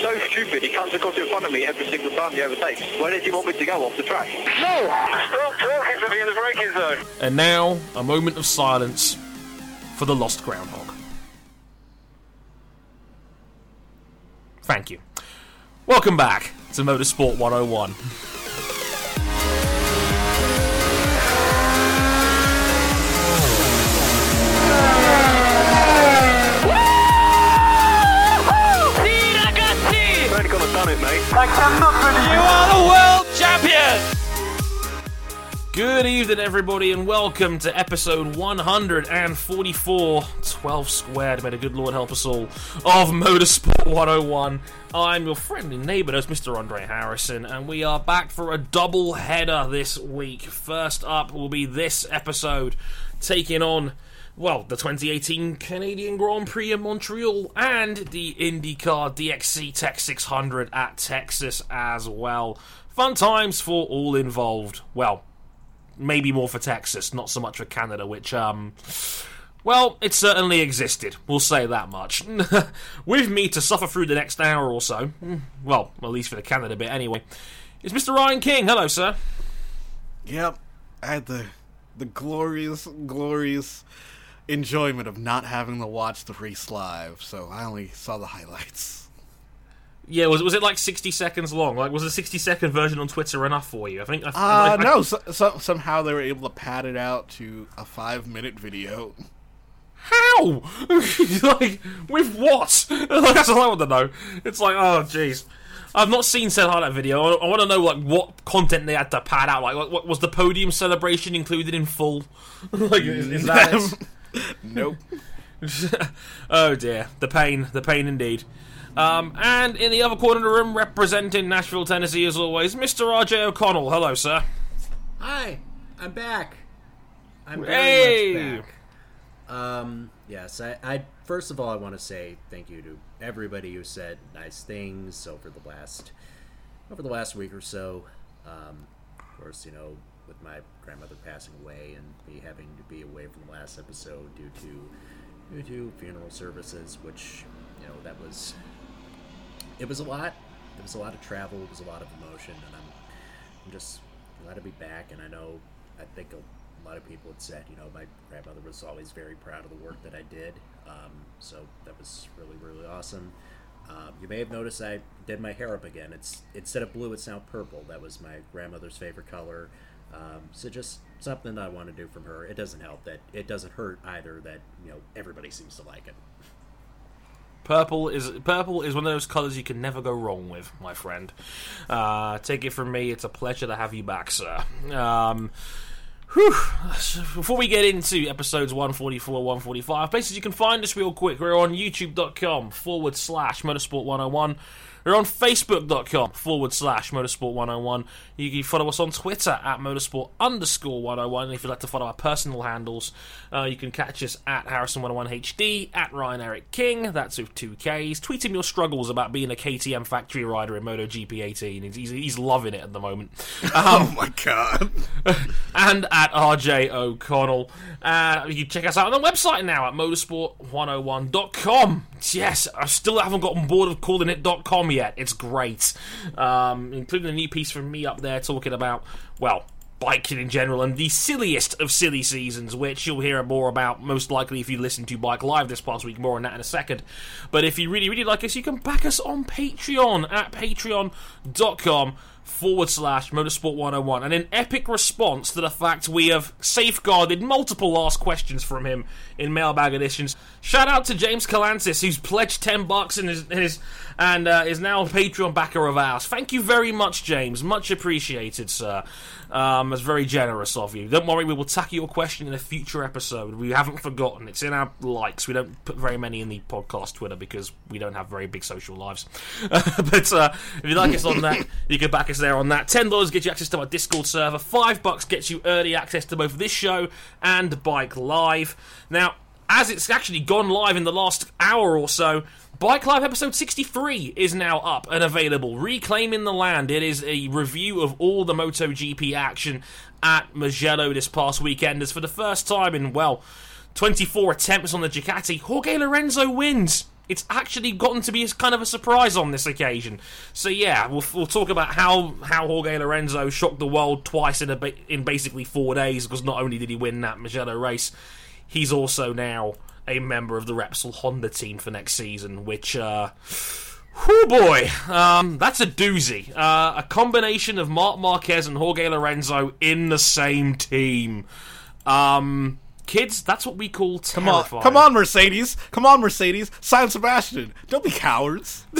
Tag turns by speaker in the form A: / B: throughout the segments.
A: so stupid he comes across in front of me every single time he overtakes. Where does he want me to go off the track?
B: No! Stop talking to me in the braking zone!
C: And now, a moment of silence for the lost groundhog. Thank you. Welcome back to Motorsport 101.
B: Done it, mate.
C: You are the world champion! Good evening, everybody, and welcome to episode 144, 12 squared, may the good Lord help us all, of Motorsport 101. I'm your friendly neighbour, that's Mr. Andre Harrison, and we are back for a double header this week. First up will be this episode, taking on well, the 2018 Canadian Grand Prix in Montreal and the IndyCar DXC Tech 600 at Texas as well. Fun times for all involved. Well, maybe more for Texas, not so much for Canada, which, um. Well, it certainly existed, we'll say that much. With me to suffer through the next hour or so, well, at least for the Canada bit anyway, is Mr. Ryan King. Hello, sir.
D: Yep, I had the the glorious, glorious enjoyment of not having to watch the race live, so I only saw the highlights.
C: Yeah, was, was it like 60 seconds long? Like, was the 60 second version on Twitter enough for you? I think. I,
D: Uh,
C: I-
D: no, so, so, somehow they were able to pad it out to a five minute video.
C: How? like, with what? Like, that's all I want to know. It's like, oh, jeez. I've not seen said highlight video. I, I want to know like what content they had to pad out. Like, what, was the podium celebration included in full? like, is, is that?
D: Nope.
C: oh dear, the pain, the pain indeed. Um, and in the other corner of the room, representing Nashville, Tennessee, as always, Mr. RJ O'Connell. Hello, sir.
E: Hi, I'm back. I'm very
C: Hey!
E: much back. Um, yes, I, I first of all I want to say thank you to everybody who said nice things over the last over the last week or so. Um, of course, you know, with my grandmother passing away and me having to be away from the last episode due to due to funeral services, which you know that was it was a lot. It was a lot of travel. It was a lot of emotion, and I'm I'm just glad to be back. And I know, I think a lot of people had said, you know, my grandmother was always very proud of the work that I did. Um, so that was really, really awesome. Um, you may have noticed I did my hair up again. It's instead of blue, it's now purple. That was my grandmother's favorite color. Um, so just something that I want to do from her. It doesn't help that it doesn't hurt either that you know everybody seems to like it.
C: Purple is purple is one of those colours you can never go wrong with, my friend. Uh, take it from me, it's a pleasure to have you back, sir. Um, whew. Before we get into episodes 144, 145, places you can find us real quick. We're on youtube.com forward slash motorsport 101. We're on facebook.com forward slash motorsport 101. You can follow us on Twitter at motorsport underscore 101. And if you'd like to follow our personal handles, uh, you can catch us at Harrison101HD, at Ryan Eric King, that's with two Ks. Tweet him your struggles about being a KTM factory rider in MotoGP 18. He's, he's, loving it at the moment.
D: Oh my god.
C: and at RJ O'Connell. Uh, you can check us out on the website now at motorsport101.com. Yes, I still haven't gotten bored of calling it .com yet. It's great. Um, including a new piece from me up there talking about, well, biking in general and the silliest of silly seasons, which you'll hear more about most likely if you listen to Bike Live this past week. More on that in a second. But if you really, really like us, you can back us on Patreon at patreon.com forward slash motorsport 101 and in epic response to the fact we have safeguarded multiple last questions from him in mailbag editions shout out to james calantis who's pledged 10 bucks and is, is, and, uh, is now a patreon backer of ours. Thank you very much james. Much appreciated sir. Um, it's very generous of you. Don't worry we will tackle your question in a future episode. We haven't forgotten. It's in our likes. We don't put very many in the podcast twitter because we don't have very big social lives. But uh, if you like us on that you can back us there on that. Ten dollars gets you access to our Discord server. Five bucks gets you early access to both this show and Bike Live. Now, as it's actually gone live in the last hour or so, Bike Live episode 63 is now up and available. Reclaiming the Land. It is a review of all the MotoGP action at Mugello this past weekend. As for the first time in, well, 24 attempts on the Ducati, Jorge Lorenzo wins. it's actually gotten to be kind of a surprise on this occasion. So yeah, we'll, we'll talk about how how Jorge Lorenzo shocked the world twice in a in basically four days because not only did he win that Mugello race, he's also now a member of the Repsol Honda team for next season, which. uh Whew boy, um, that's a doozy. Uh, a combination of Marc Marquez and Jorge Lorenzo in the same team. Um, kids, that's what we call
D: Come on,
C: terrifying.
D: come on, Mercedes. Come on, Mercedes. Sign Sebastian. Don't be cowards.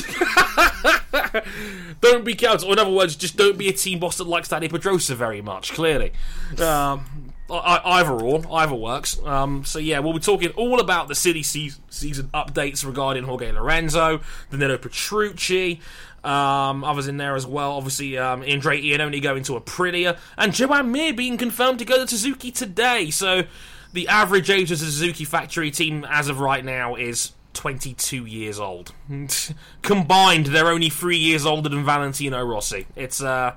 C: Don't be cowards, or in other words, just don't be a team boss that likes Dani Pedrosa very much. Clearly, um, either or, either works. Um, so yeah, we'll be talking all about the city se- season updates regarding Jorge Lorenzo, Danilo Petrucci. Um, others in there as well. Obviously, um, Andrea Iannone going to Aprilia, and Joan Mir being confirmed to go to Suzuki today. So the average age of the Suzuki factory team as of right now is 22 years old. Combined, they're only three years older than Valentino Rossi. It's uh,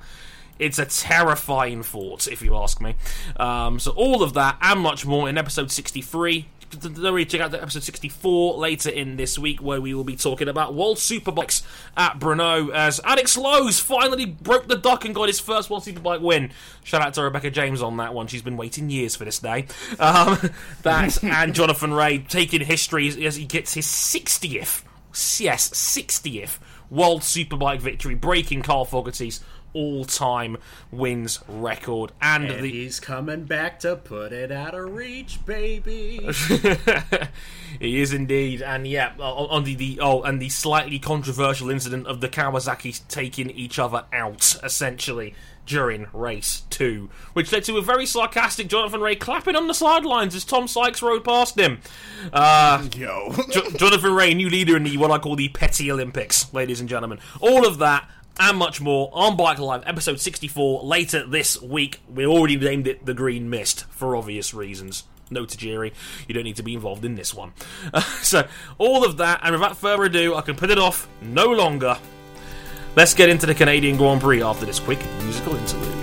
C: it's a terrifying thought, if you ask me. Um, so all of that and much more in episode 63. Don't worry, check out the episode 64 later in this week where we will be talking about World Superbikes at Brno as Alex Lowes finally broke the duck and got his first World Superbike win. Shout out to Rebecca James on that one. She's been waiting years for this day. Um, that and Jonathan Rea taking history as he gets his 60th, yes, 60th World Superbike victory, breaking Carl Fogarty's all-time wins record and,
E: And
C: the
E: he's coming back to put it out of reach, baby.
C: he is indeed, and yeah, on on the, the oh, and the slightly controversial incident of the Kawasaki's taking each other out essentially during race two, which led to a very sarcastic Jonathan Rea clapping on the sidelines as Tom Sykes rode past him. Uh,
D: Yo.
C: Jo- Jonathan Rea, new leader in the what I call the Petty Olympics, ladies and gentlemen. All of that and much more on Bike Live, episode 64, later this week. We already named it The Green Mist for obvious reasons. No Tajiri, you don't need to be involved in this one. so, all of that, and without further ado, I can put it off no longer. Let's get into the Canadian Grand Prix after this quick musical interlude.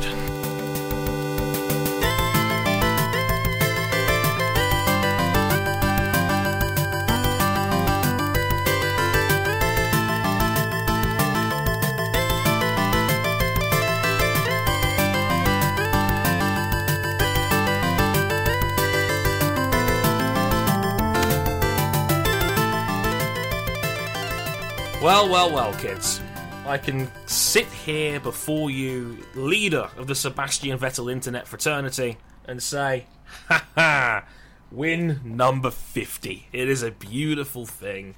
C: Well, well, well, kids. I can sit here before you, leader of the Sebastian Vettel Internet Fraternity, and say, ha ha, win number 50. It is a beautiful thing.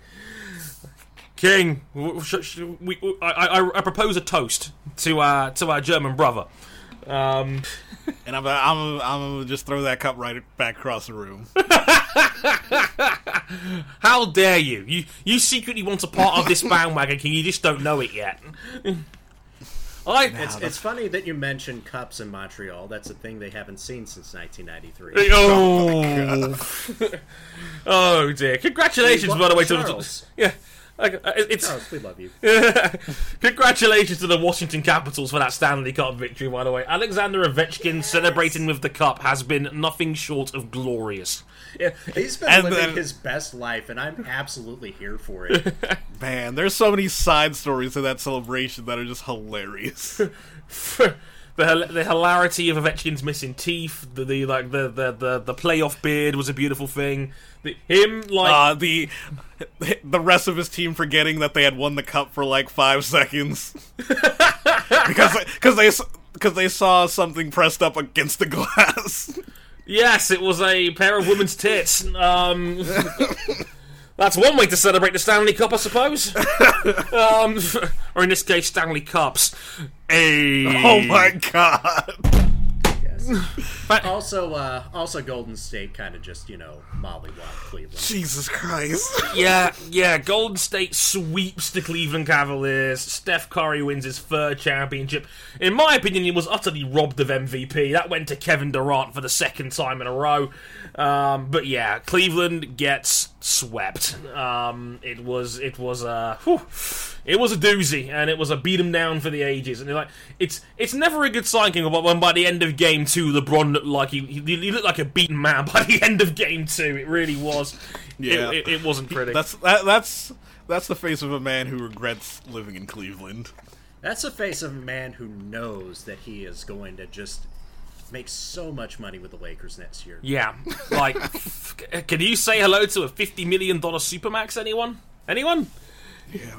C: King, we, I, I- I propose a toast to our, to our German brother. Um,
D: And I'm, I'm, I'm gonna just throw that cup right back across the room.
C: how dare you? You you secretly want a part of this bandwagon, King. You just don't know it yet. I,
E: It's, it's funny that you mentioned cups in Montreal. That's a thing they haven't seen since 1993.
C: Oh, oh dear! Congratulations, by the way, to the
E: Charles.
C: yeah. Like, uh, It's
E: Charles, we love you.
C: congratulations to the Washington Capitals for that Stanley Cup victory. By the way, Alexander Ovechkin celebrating with the cup has been nothing short of glorious. Yeah,
E: He's been
D: And
E: living
D: then-
E: his best life, and I'm absolutely here for it.
D: Man, there's so many side stories to that celebration that are just hilarious.
C: the the hilarity of Ovechkin's missing teeth, the, the like the, the the the playoff beard was a beautiful thing. The, him like
D: uh, the the rest of his team forgetting that they had won the cup for like five seconds because because they because they saw something pressed up against the glass.
C: Yes, it was a pair of women's tits. Um, that's one way to celebrate the Stanley Cup, I suppose. um, or in this case, Stanley Cups. Hey.
D: oh my god!
E: Yes. also, uh, also Golden State kind of just you know mollywop Cleveland.
D: Jesus Christ!
C: Yeah, yeah. Golden State sweeps the Cleveland Cavaliers. Steph Curry wins his third championship. In my opinion, he was utterly robbed of MVP. That went to Kevin Durant for the second time in a row. Um, but yeah, Cleveland gets swept. Um, it was it was a whew, it was a doozy, and it was a beat beat 'em down for the ages. And like it's it's never a good sign, King, but when by the end of game two, LeBron looked like he, he he looked like a beaten man. By the end of game two, it really was.
D: Yeah.
C: it, it, it wasn't pretty.
D: That's that, that's That's the face of a man who regrets living in Cleveland.
E: That's the face of a man who knows that he is going to just make so much money with the Lakers next year.
C: Yeah, like, can you say hello to a fifty million dollar supermax? Anyone? Anyone?
D: Yeah.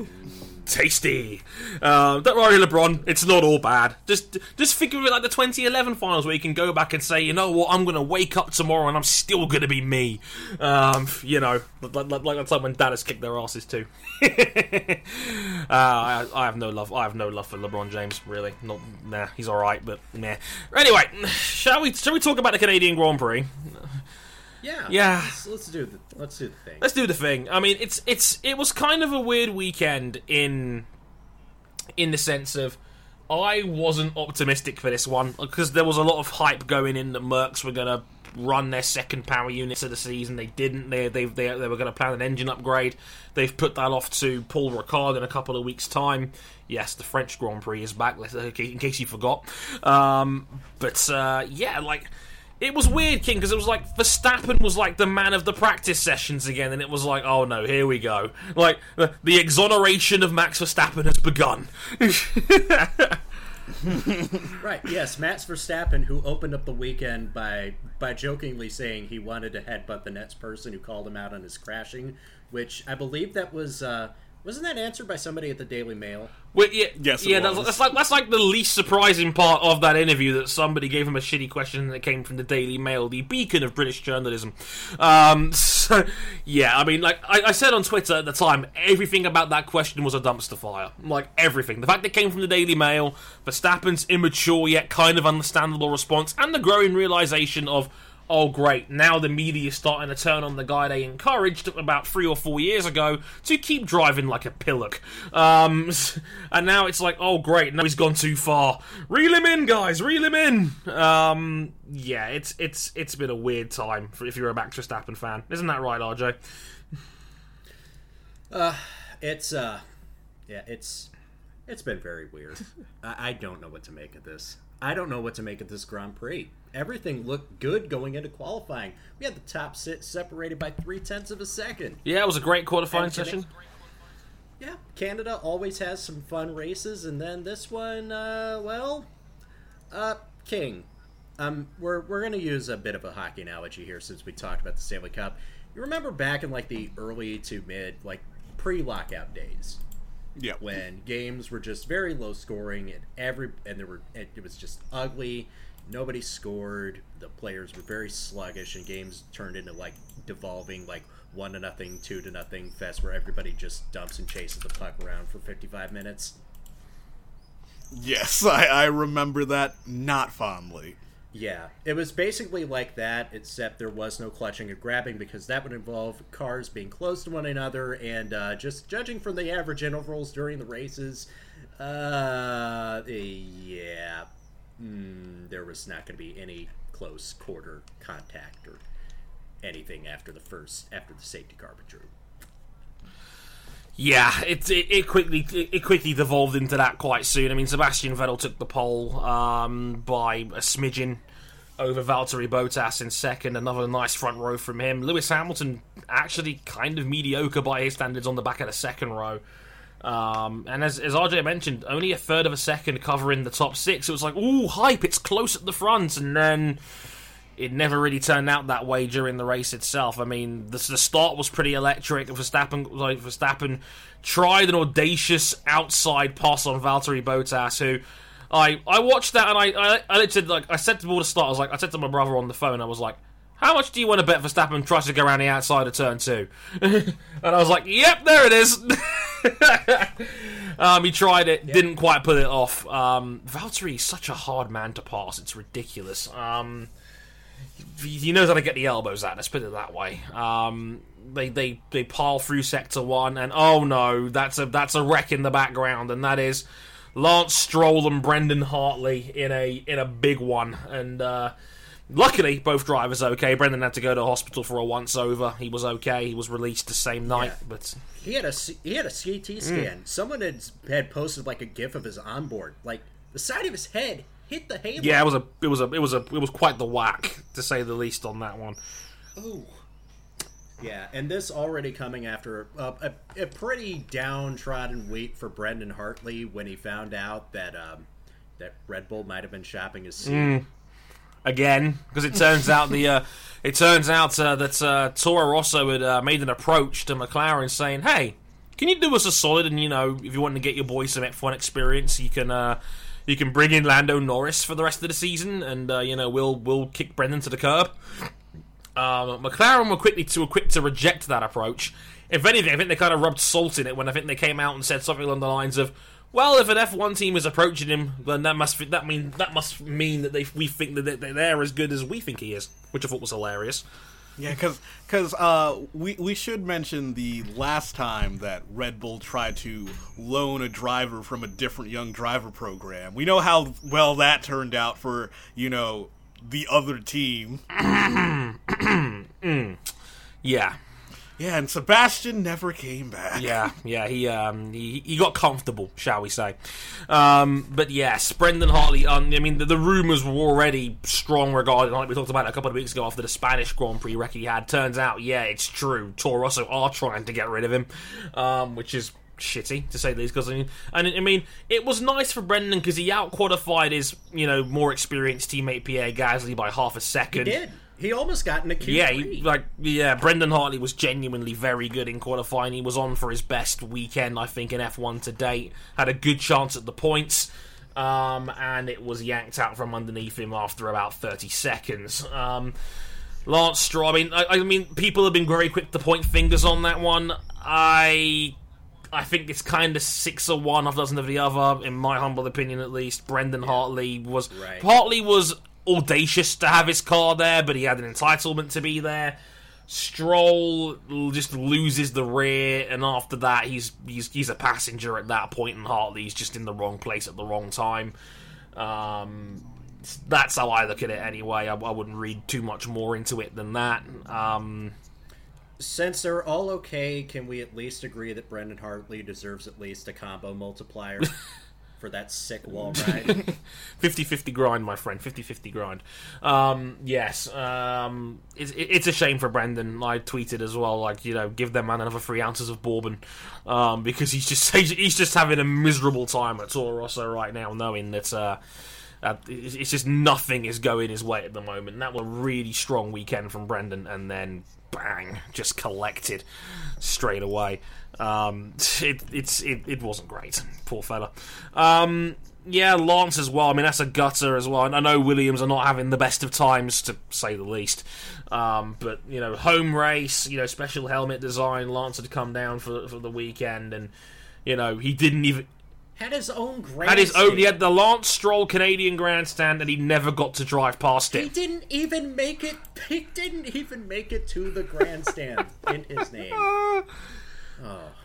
C: Tasty. Uh, don't worry, LeBron. It's not all bad. Just, just figure it like the 2011 finals, where you can go back and say, you know what, I'm gonna wake up tomorrow and I'm still gonna be me. Um, you know, like, like, like the time when Dallas kicked their asses too. uh, I, I have no love. I have no love for LeBron James. Really, not. Nah, he's all right, but nah. Anyway, shall we? Shall we talk about the Canadian Grand Prix?
E: Yeah,
C: Yeah.
E: Let's, let's do the let's do the thing.
C: Let's do the thing. I mean, it's it's it was kind of a weird weekend in in the sense of I wasn't optimistic for this one because there was a lot of hype going in that Mercs were gonna run their second power units of the season. They didn't. They they they, they were going to plan an engine upgrade. They've put that off to Paul Ricard in a couple of weeks' time. Yes, the French Grand Prix is back. In case you forgot, um, but uh, yeah, like it was weird, King, because it was like Verstappen was like the man of the practice sessions again, and it was like, oh no, here we go. Like the, the exoneration of Max Verstappen has begun.
E: Right. Yes, Max Verstappen, who opened up the weekend by by jokingly saying he wanted to headbutt the next person who called him out on his crashing, which I believe that was uh, wasn't that answered by somebody at the Daily Mail?
C: Well, yeah,
D: Yes,
C: yeah. That's,
D: was.
C: that's like that's like the least surprising part of that interview that somebody gave him a shitty question that came from the Daily Mail, the beacon of British journalism. Um, so yeah, I mean, like I, I said on Twitter at the time, everything about that question was a dumpster fire. Like everything. The fact that it came from the Daily Mail, Verstappen's immature yet kind of understandable response, and the growing realization of oh great, now the media is starting to turn on the guy they encouraged about three or four years ago to keep driving like a pillock. Um, and now it's like, oh great, now he's gone too far. Reel him in, guys, reel him in. Um, yeah, it's it's it's been a weird time for if you're a Max Verstappen fan, isn't that right, RJ?
E: Uh, It's uh, yeah, it's it's been very weird. I, I don't know what to make of this. I don't know what to make of this Grand Prix. Everything looked good going into qualifying. We had the top six separated by three tenths of a second.
C: Yeah, it was a great qualifying
E: And
C: session.
E: Yeah, Canada always has some fun races, and then this one, uh, well, uh, King. Um, we're we're gonna use a bit of a hockey analogy here since we talked about the Stanley Cup. You remember back in like the early to mid, like pre-lockout days,
D: Yeah.
E: when games were just very low scoring and every and there were it, it was just ugly nobody scored the players were very sluggish and games turned into like devolving like one to nothing two to nothing fest where everybody just dumps and chases the puck around for 55 minutes
D: Yes, I, I remember that not fondly.
E: Yeah it was basically like that except there was no clutching and grabbing because that would involve cars being close to one another and uh, just judging from the average intervals during the races. Uh yeah. Mm, there was not going to be any close quarter contact or anything after the first after the safety car withdrew
C: Yeah, it, it it quickly it quickly devolved into that quite soon. I mean, Sebastian Vettel took the pole um, by a smidgen over Valtteri Bottas in second. Another nice front row from him. Lewis Hamilton actually kind of mediocre by his standards on the back of the second row. Um, and as, as RJ mentioned, only a third of a second covering the top six. It was like, ooh, hype! It's close at the front, and then it never really turned out that way during the race itself. I mean, the, the start was pretty electric. Verstappen, like Verstappen, tried an audacious outside pass on Valtteri Bottas, who I I watched that and I I, I literally like I said to all the start, I was like I said to my brother on the phone, I was like. How much do you want to bet Verstappen tries to go around the outside of turn two? and I was like, "Yep, there it is." um, he tried it, didn't quite pull it off. Um, Valtteri is such a hard man to pass; it's ridiculous. Um, he knows how to get the elbows out. Let's put it that way. Um, they they they pile through sector one, and oh no, that's a that's a wreck in the background, and that is Lance Stroll and Brendan Hartley in a in a big one. And uh, luckily, both drivers are okay. Brendan had to go to hospital for a once over. He was okay. He was released the same night,
E: Yeah.
C: but
E: he had a he had a CT scan someone had had posted like a gif of his onboard like the side of his head hit the halo
C: yeah, it was a it was a it was a it was quite the whack to say the least on that one.
E: oh Yeah, and this already coming after uh, a, a pretty downtrodden week for Brendan Hartley when he found out that um, that Red Bull might have been shopping his seat.
C: again because it turns out the uh, it turns out uh, that uh, Toro Rosso had uh, made an approach to McLaren saying, "Hey, can you do us a solid? And you know, if you want to get your boy some F1 experience, you can." You can bring in Lando Norris for the rest of the season, and uh, you know we'll we'll kick Brendan to the curb. Um, McLaren were quickly to were quick to reject that approach. If anything, I think they kind of rubbed salt in it when I think they came out and said something along the lines of, "Well, if an F1 team is approaching him, then that must that mean that must mean that they we think that they're as good as we think he is," which I thought was hilarious.
D: Yeah, because uh, we we should mention the last time that Red Bull tried to loan a driver from a different young driver program. We know how well that turned out for you know the other team.
C: Yeah,
D: Yeah, and Sebastian never came back.
C: yeah, yeah. He um he, he got comfortable, shall we say? Um, but yes, Brendan Hartley. Um, I mean, the, the rumors were already strong regarding, like we talked about a couple of weeks ago after the Spanish Grand Prix wreck he had. Turns out, yeah, it's true. Toro Rosso are trying to get rid of him, um, which is shitty to say the least. Because I mean, and I mean, it was nice for Brendan because he out qualified his you know more experienced teammate Pierre Gasly by half a second.
E: He did. He almost got in a Q3.
C: Yeah, he, like yeah, Brendan Hartley was genuinely very good in qualifying. He was on for his best weekend, I think, in F1 to date. Had a good chance at the points, um, and it was yanked out from underneath him after about thirty seconds. Um, Lance Stroll. I mean, I, I mean, people have been very quick to point fingers on that one. I. I think it's kind of six or one, half dozen of the other, in my humble opinion at least. Brendan Hartley was
E: Right.
C: Hartley was audacious to have his car there, but he had an entitlement to be there. Stroll just loses the rear, and after that, he's he's he's a passenger at that point. point, and Hartley's just in the wrong place at the wrong time. Um, that's how I look at it anyway. I, I wouldn't read too much more into it than that. Um,
E: Since they're all okay, can we at least agree that Brendan Hartley deserves at least a combo multiplier for that sick wall ride?
C: 50-50 grind, my friend. 50-50 grind. Um, yes, um, it's, it's a shame for Brendan. I tweeted as well, like you know, give that man another three ounces of bourbon, um, because he's just he's just having a miserable time at Toro Rosso right now, knowing that. Uh, uh, it's it's just nothing is going his way at the moment. And that was a really strong weekend from Brendan, and then bang, just collected straight away. Um, it, it's it, it wasn't great, poor fella. Um, yeah, Lance as well. I mean, that's a gutter as well. And I know Williams are not having the best of times, to say the least. Um, but you know, home race, you know, special helmet design. Lance had come down for for the weekend, and you know, he didn't even
E: Had his own grand.
C: had his own. He had the Lance Stroll Canadian grandstand, and he never got to drive past it.
E: He didn't even make it. He didn't even make it to the grandstand in his name.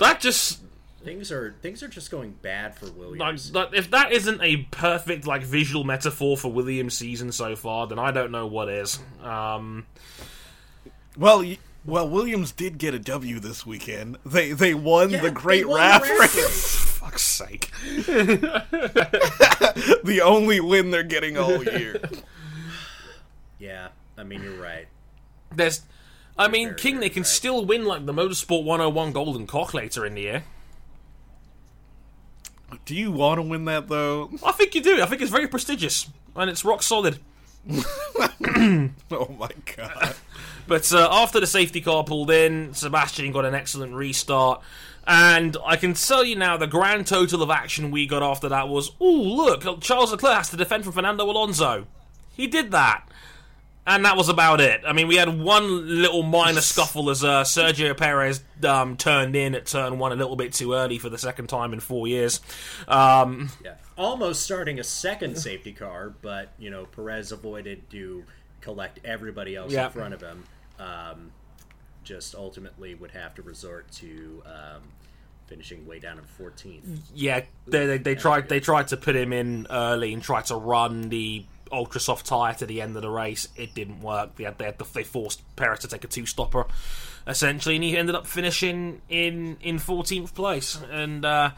C: That just
E: Things are things are just going bad for
C: like,
E: Williams.
C: that- if that isn't a perfect like visual metaphor for Williams' season so far, then I don't know what is. Um,
D: Well, y- well, Williams did get a W this weekend. They they won
E: Yeah,
D: the Great
E: they won the
D: Wrath
E: race
D: Race.
E: race.
C: fuck's sake.
D: the only win they're getting all year.
E: Yeah, I mean you're right.
C: There's, I mean,
E: very,
C: King,
E: very
C: they can
E: right.
C: still win like the Motorsport 101 Golden Cock later in the year.
D: Do you want to win that though?
C: I think you do. I think it's very prestigious and it's rock solid.
D: Oh my god.
C: But uh, after the safety car pulled in, Sebastian got an excellent restart. And I can tell you now, the grand total of action we got after that was, oh look, Charles Leclerc has to defend from Fernando Alonso. He did that. And that was about it. I mean, we had one little minor scuffle as uh, Sergio Perez um, turned in at turn one a little bit too early for the second time in four years. Um,
E: Yeah, almost starting a second safety car, but you know Perez avoided to collect everybody else
C: Yeah.
E: in front of him. Um, just ultimately would have to resort to um, finishing way down in 14th.
C: yeah, they, they, they tried they tried to put him in early and try to run the ultra soft tire to the end of the race. It didn't work. They had, they, had to, they forced Perez to take a two stopper essentially, and he ended up finishing in in 14th place. And uh,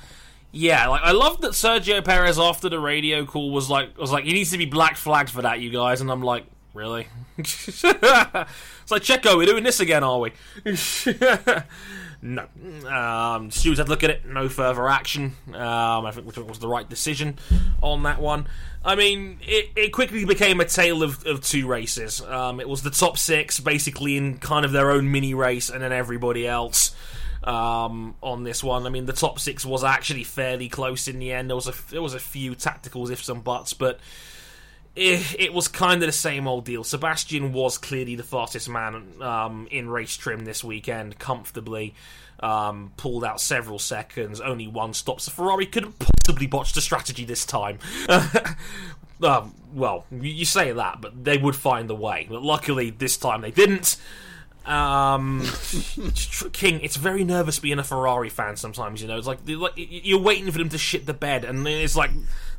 C: yeah, like I love that Sergio Perez after the radio call was like was like he needs to be black flagged for that, you guys. And I'm like, really? it's like Checo, we're doing this again, are we? no. Um, Stewards had a look at it. No further action. Um, I think which was the right decision on that one. I mean, it, it quickly became a tale of, of two races. Um, it was the top six, basically in kind of their own mini race, and then everybody else um, on this one. I mean, the top six was actually fairly close in the end. There was a there was a few tacticals, ifs and buts, but it, it was kind of the same old deal. Sebastian was clearly the fastest man um, in race trim this weekend, comfortably. Um, pulled out several seconds, only one stop. So Ferrari couldn't possibly botch the strategy this time. um, well, you say that, but they would find the way. But luckily, this time they didn't. Um, King, it's very nervous being a Ferrari fan sometimes. You know, it's like, like you're waiting for them to shit the bed, and it's like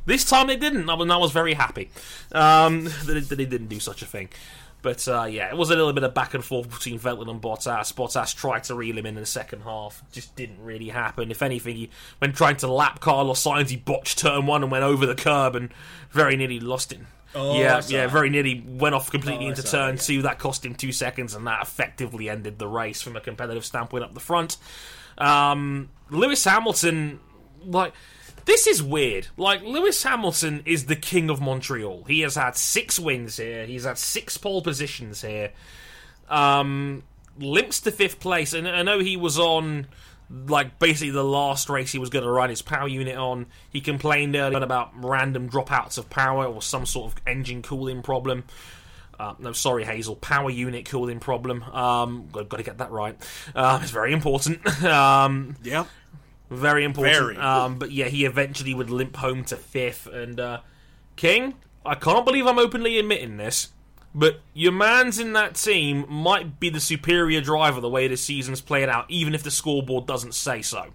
C: this time they didn't. I was, I was very happy um, that, they didn't do such a thing. But uh, yeah, it was a little bit of back and forth between Vettel and Bottas. Bottas tried to reel him in in the second half, just didn't really happen. If anything, he, when trying to lap Carlos Sainz, he botched turn one and went over the curb and very nearly lost it.
E: Oh,
C: yeah, yeah, very nearly went off completely
E: Oh,
C: into turn
E: that,
C: two. That cost him two seconds, and that effectively ended the race from a competitive standpoint up the front. Um, Lewis Hamilton, like, this is weird. Like, Lewis Hamilton is the king of Montreal. He has had six wins here, he's had six pole positions here. Um, limps to fifth place, and I know he was on like basically the last race he was going to run his power unit on. He complained earlier about random dropouts of power or some sort of engine cooling problem. Uh, no, sorry, Hazel. Power unit cooling problem. Um, got, got to get that right. Uh, it's very important. um,
D: Yeah.
C: Very important.
D: Very.
C: Um, but yeah, he eventually would limp home to fifth. And uh, King, I can't believe I'm openly admitting this, but your man's in that team might be the superior driver the way the season's played out, even if the scoreboard doesn't say so.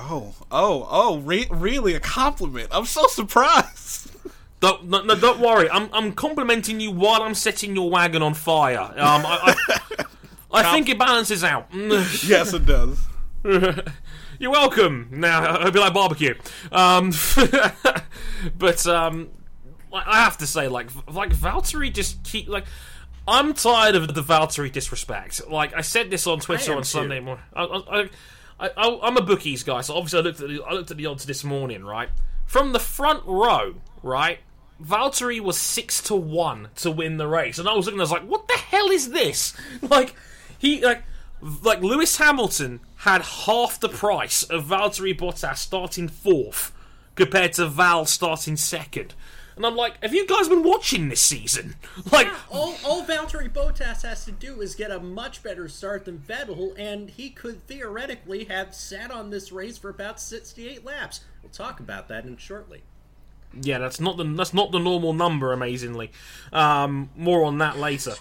D: Oh, oh, oh! Re- really, a compliment. I'm so surprised.
C: Don't no, no, don't worry. I'm I'm complimenting you while I'm setting your wagon on fire. Um, I, I, I think it balances out.
D: yes, it does.
C: You're welcome. Now, I hope you like barbecue. Um, but um, I have to say, like, like Valtteri just keep like. I'm tired of the Valtteri disrespect. Like I said this on Twitter on
E: too.
C: Sunday morning. I, I, I, I, I'm a bookies guy, so obviously I looked at the, I looked at the odds this morning. Right from the front row, right. Valtteri was six to one to win the race, and I was looking. I was like, "What the hell is this?" Like, he like like Lewis Hamilton had half the price of Valtteri Bottas starting fourth compared to Val starting second. And I'm like, have you guys been watching this season? Like,
E: All, all Valtteri Bottas has to do is get a much better start than Vettel, and he could theoretically have sat on this race for about 68 laps. We'll talk about that in shortly.
C: yeah, that's not the that's not the normal number. Amazingly, um, more on that later.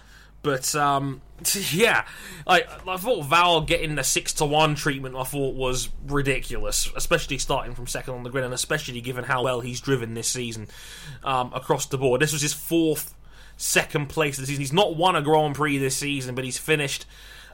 C: But um, yeah, I I thought Val getting the six to one treatment I thought was ridiculous, especially starting from second on the grid, and especially given how well he's driven this season um, across the board. This was his fourth second place this season. He's not won a Grand Prix this season, but he's finished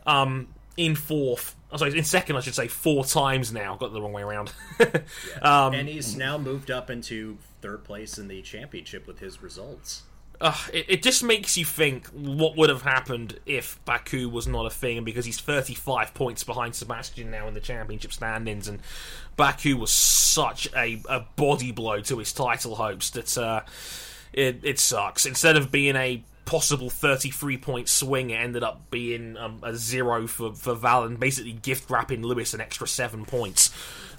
C: um, in fourth. Oh, sorry, in second, I should say, four times now. Got the wrong way around. um,
E: And he's now moved up into third place in the championship with his results.
C: Uh, it, it just makes you think what would have happened if Baku was not a thing because he's 35 points behind Sebastian now in the championship standings and Baku was such a, a body blow to his title hopes that uh, it, it sucks. Instead of being a possible 33 point swing, it ended up being um, a zero for, for Val and basically gift wrapping Lewis an extra seven points.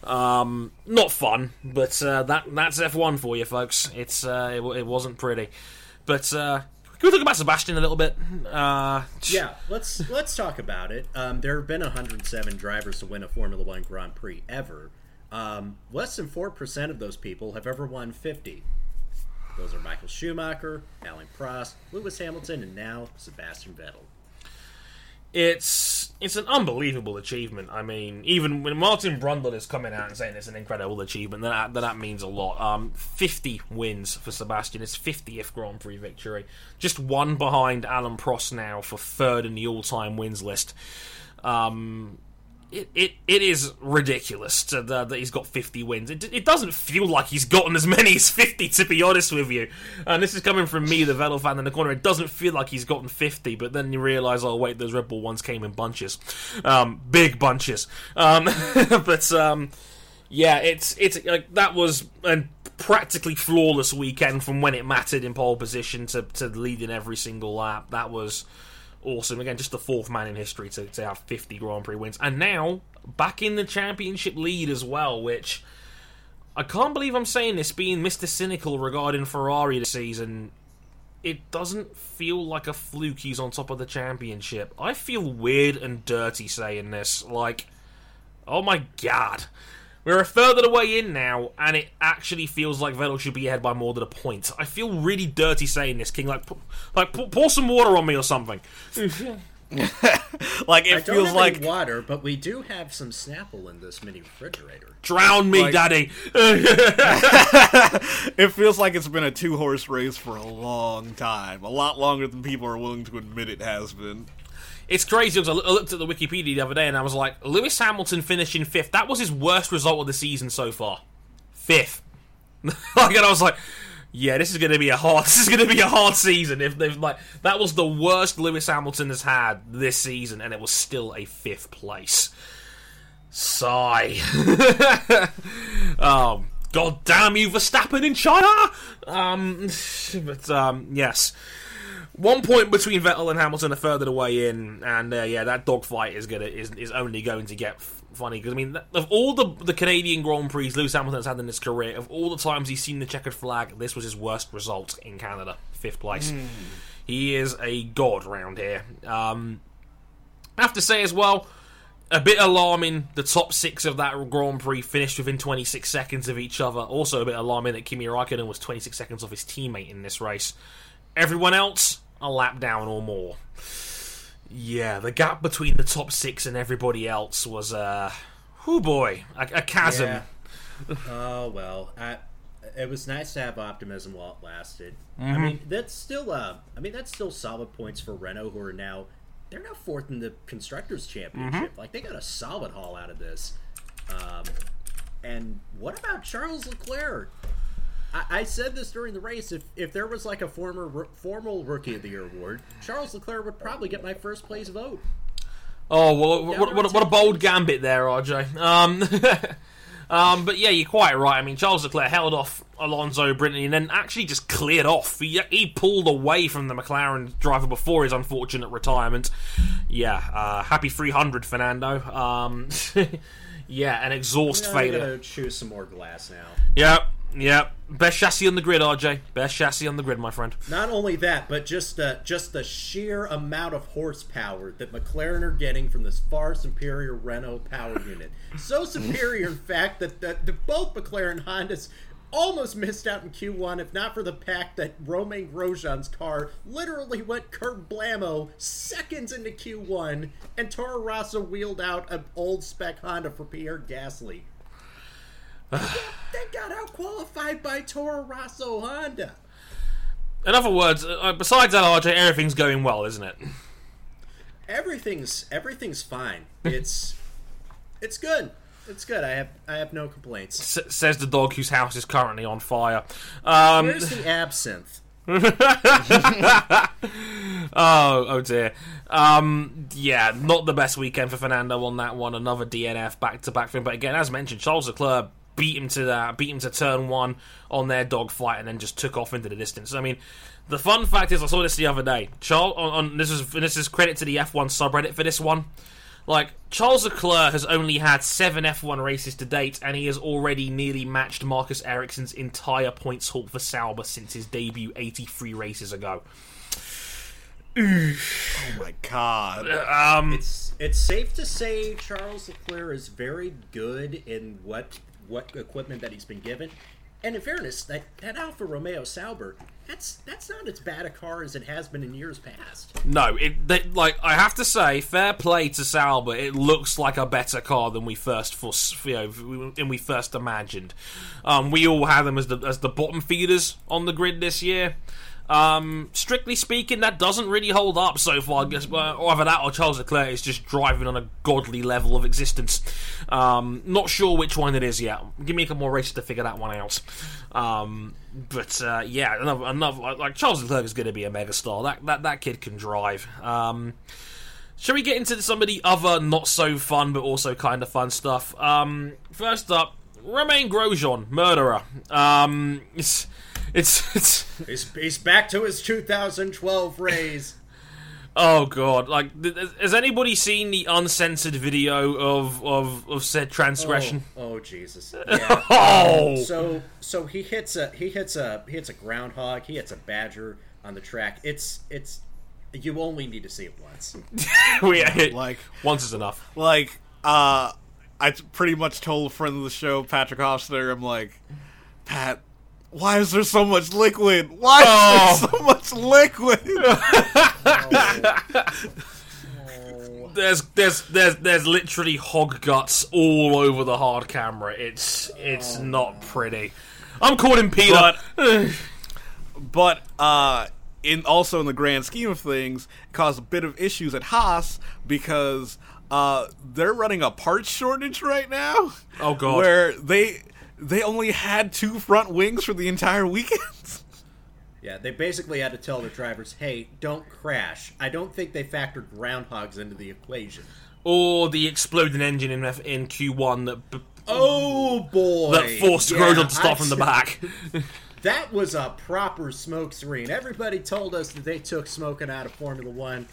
C: Um, not fun, but uh, that that's F1 for you, folks. It's uh, it, it wasn't pretty. But uh, can we talk about Sebastian a little bit? Uh,
E: Yeah, let's let's talk about it. Um, there have been 107 drivers to win a Formula One Grand Prix ever. Um, less than four percent of those people have ever won 50. Those are Michael Schumacher, Alain Prost, Lewis Hamilton, and now Sebastian Vettel.
C: it's it's an unbelievable achievement. I mean, even when Martin Brundle is coming out and saying it's an incredible achievement, then that, that means a lot. Um, 50 wins for Sebastian, his 50th Grand Prix victory, just one behind Alain Prost now for third in the all-time wins list. Um, it, it, it is ridiculous to, uh, that he's got 50 wins. It, it doesn't feel like he's gotten as many as 50, to be honest with you. And this is coming from me, the Vettel fan in the corner. It doesn't feel like he's gotten 50, but then you realise, oh, wait, those Red Bull ones came in bunches. Um, big bunches. Um, but, um, yeah, it's, it's like, that was a practically flawless weekend from when it mattered in pole position to, to leading every single lap. That was awesome. Again, just the fourth man in history to, to have 50 Grand Prix wins. And now, back in the championship lead as well, which I can't believe I'm saying this, being Mr. Cynical regarding Ferrari this season. It doesn't feel like a fluke he's on top of the championship. I feel weird and dirty saying this. Like, oh my god. We're a third of the way in now, and it actually feels like Vettel should be ahead by more than a point. I feel really dirty saying this, King. Like, pu- like pu- pour some water on me or something.
D: like it
E: I don't
D: feels
E: have
D: like
E: any water, but we do have some Snapple in this mini refrigerator.
C: Drown me,
D: Like-
C: Daddy.
D: it feels like it's been a two horse race for a long time, a lot longer than people are willing to admit it has been.
C: It's crazy because I looked at the Wikipedia the other day and I was like, Lewis Hamilton finishing fifth. That was his worst result of the season so far. Fifth. like, and I was like, yeah, this is going to be a hard. This is going to be a hard season. If they've like that was the worst Lewis Hamilton has had this season, and it was still a fifth place. Sigh. um, God damn you, Verstappen in China. Um, but um, yes. One point between Vettel and Hamilton a third of the way in, and uh, yeah, that dogfight is gonna is, is only going to get f- funny because I mean, of all the the Canadian Grand Prix Lewis Hamilton has had in his career, of all the times he's seen the checkered flag, this was his worst result in Canada, fifth place. He is a god round here. Um, I have to say as well, a bit alarming. The top six of that Grand Prix finished within 26 seconds of each other. Also, a bit alarming that Kimi Raikkonen was 26 seconds off his teammate in this race. Everyone else, a lap down or more. Yeah, the gap between the top six and everybody else was, uh, oh boy, a, a chasm.
E: Yeah. oh well, I, it was nice to have optimism while it lasted. I mean, that's still uh, I mean that's still solid points for Renault, who are now they're now fourth in the constructors championship. Like they got a solid haul out of this. Um, and what about Charles Leclerc? I, I said this during the race. If if there was like a former formal Rookie of the Year award, Charles Leclerc would probably get my first place vote.
C: Oh, well, what, what, what a bold gambit there, RJ. Um, um, but yeah, you're quite right. I mean, Charles Leclerc held off Alonso Brittany and then actually just cleared off. He, he pulled away from the McLaren driver before his unfortunate retirement. Yeah, uh, happy 300, Fernando. Um, yeah, an exhaust
E: I'm
C: failure.
E: choose some more glass now.
C: Yep, yep. Best chassis on the grid, RJ. Best chassis on the grid, my friend.
E: Not only that, but just uh, just the sheer amount of horsepower that McLaren are getting from this far superior Renault power unit. So superior, in fact, that, that, that both McLaren Hondas almost missed out in Q1, if not for the fact that Romain Grosjean's car literally went kerblamo seconds into Q1, and Toro Rosso wheeled out an old spec Honda for Pierre Gasly. They got out qualified by Toro Rosso Honda.
C: In other words, uh, besides that, RJ, everything's going well, isn't it?
E: everything's everything's fine. It's it's good. It's good. I have I have no complaints.
C: S- says the dog whose house is currently on fire. Um,
E: Where's the absinthe?
C: oh, oh dear. Um, yeah, not the best weekend for Fernando on that one. Another DNF back to back for him. But again, as mentioned, Charles Leclerc beat him to that, beat him to turn one on their dogfight, and then just took off into the distance. I mean, the fun fact is, I saw this the other day. Charles, on, on this is this is credit to the F1 subreddit for this one. Like Charles Leclerc has only had seven F1 races to date, and he has already nearly matched Marcus Ericsson's entire points haul for Sauber since his debut 83 races ago.
D: Oh my god.
C: Um,
E: It's it's safe to say Charles Leclerc is very good in what what equipment that he's been given. And in fairness, that, that Alfa Romeo Sauber, that's that's not as bad a car as it has been in years past.
C: No, it they, like I have to say, fair play to Sauber. It looks like a better car than we first for you know than we first imagined. Um, we all had them as the as the bottom feeders on the grid this year. Um, strictly speaking, that doesn't really hold up so far. I guess either that or Charles Leclerc is just driving on a godly level of existence. Um, not sure which one it is yet. Give me a couple more races to figure that one out. Um, but uh, yeah, another, another like Charles Leclerc is going to be a megastar. That that that kid can drive. Um, Shall we get into some of the other not so fun but also kind of fun stuff? Um, first up, Romain Grosjean, murderer. Um, it's it's it's
E: He's, he's back to his 2012 raise.
C: oh god! Like, th- th- has anybody seen the uncensored video of of of said transgression?
E: Oh, oh Jesus! Yeah.
C: Oh,
E: So so he hits a he hits a he hits a groundhog. He hits a badger on the track. It's it's you only need to see it once.
C: we,
D: Like,
C: once is enough.
D: like, uh, I pretty much told a friend of the show, Patrick Hofstadter, I'm like, Pat, why is there so much liquid? Why is there so much liquid?
C: There's there's there's there's literally hog guts all over the hard camera. It's it's not pretty. I'm calling Peter.
D: but uh in also in the grand scheme of things it caused a bit of issues at Haas because uh they're running a parts shortage right now
C: Oh, God.
D: where they they only had two front wings for the entire weekend
E: Yeah, they basically had to tell their drivers, "Hey, don't crash." I don't think they factored groundhogs into the equation.
C: or the exploding engine in F- in Q1 that b-
E: Oh boy!
C: that forced
E: Yeah,
C: Grosjean to start
E: I-
C: from the back.
E: That was a proper smoke screen. Everybody told us that they took smoking out of Formula One.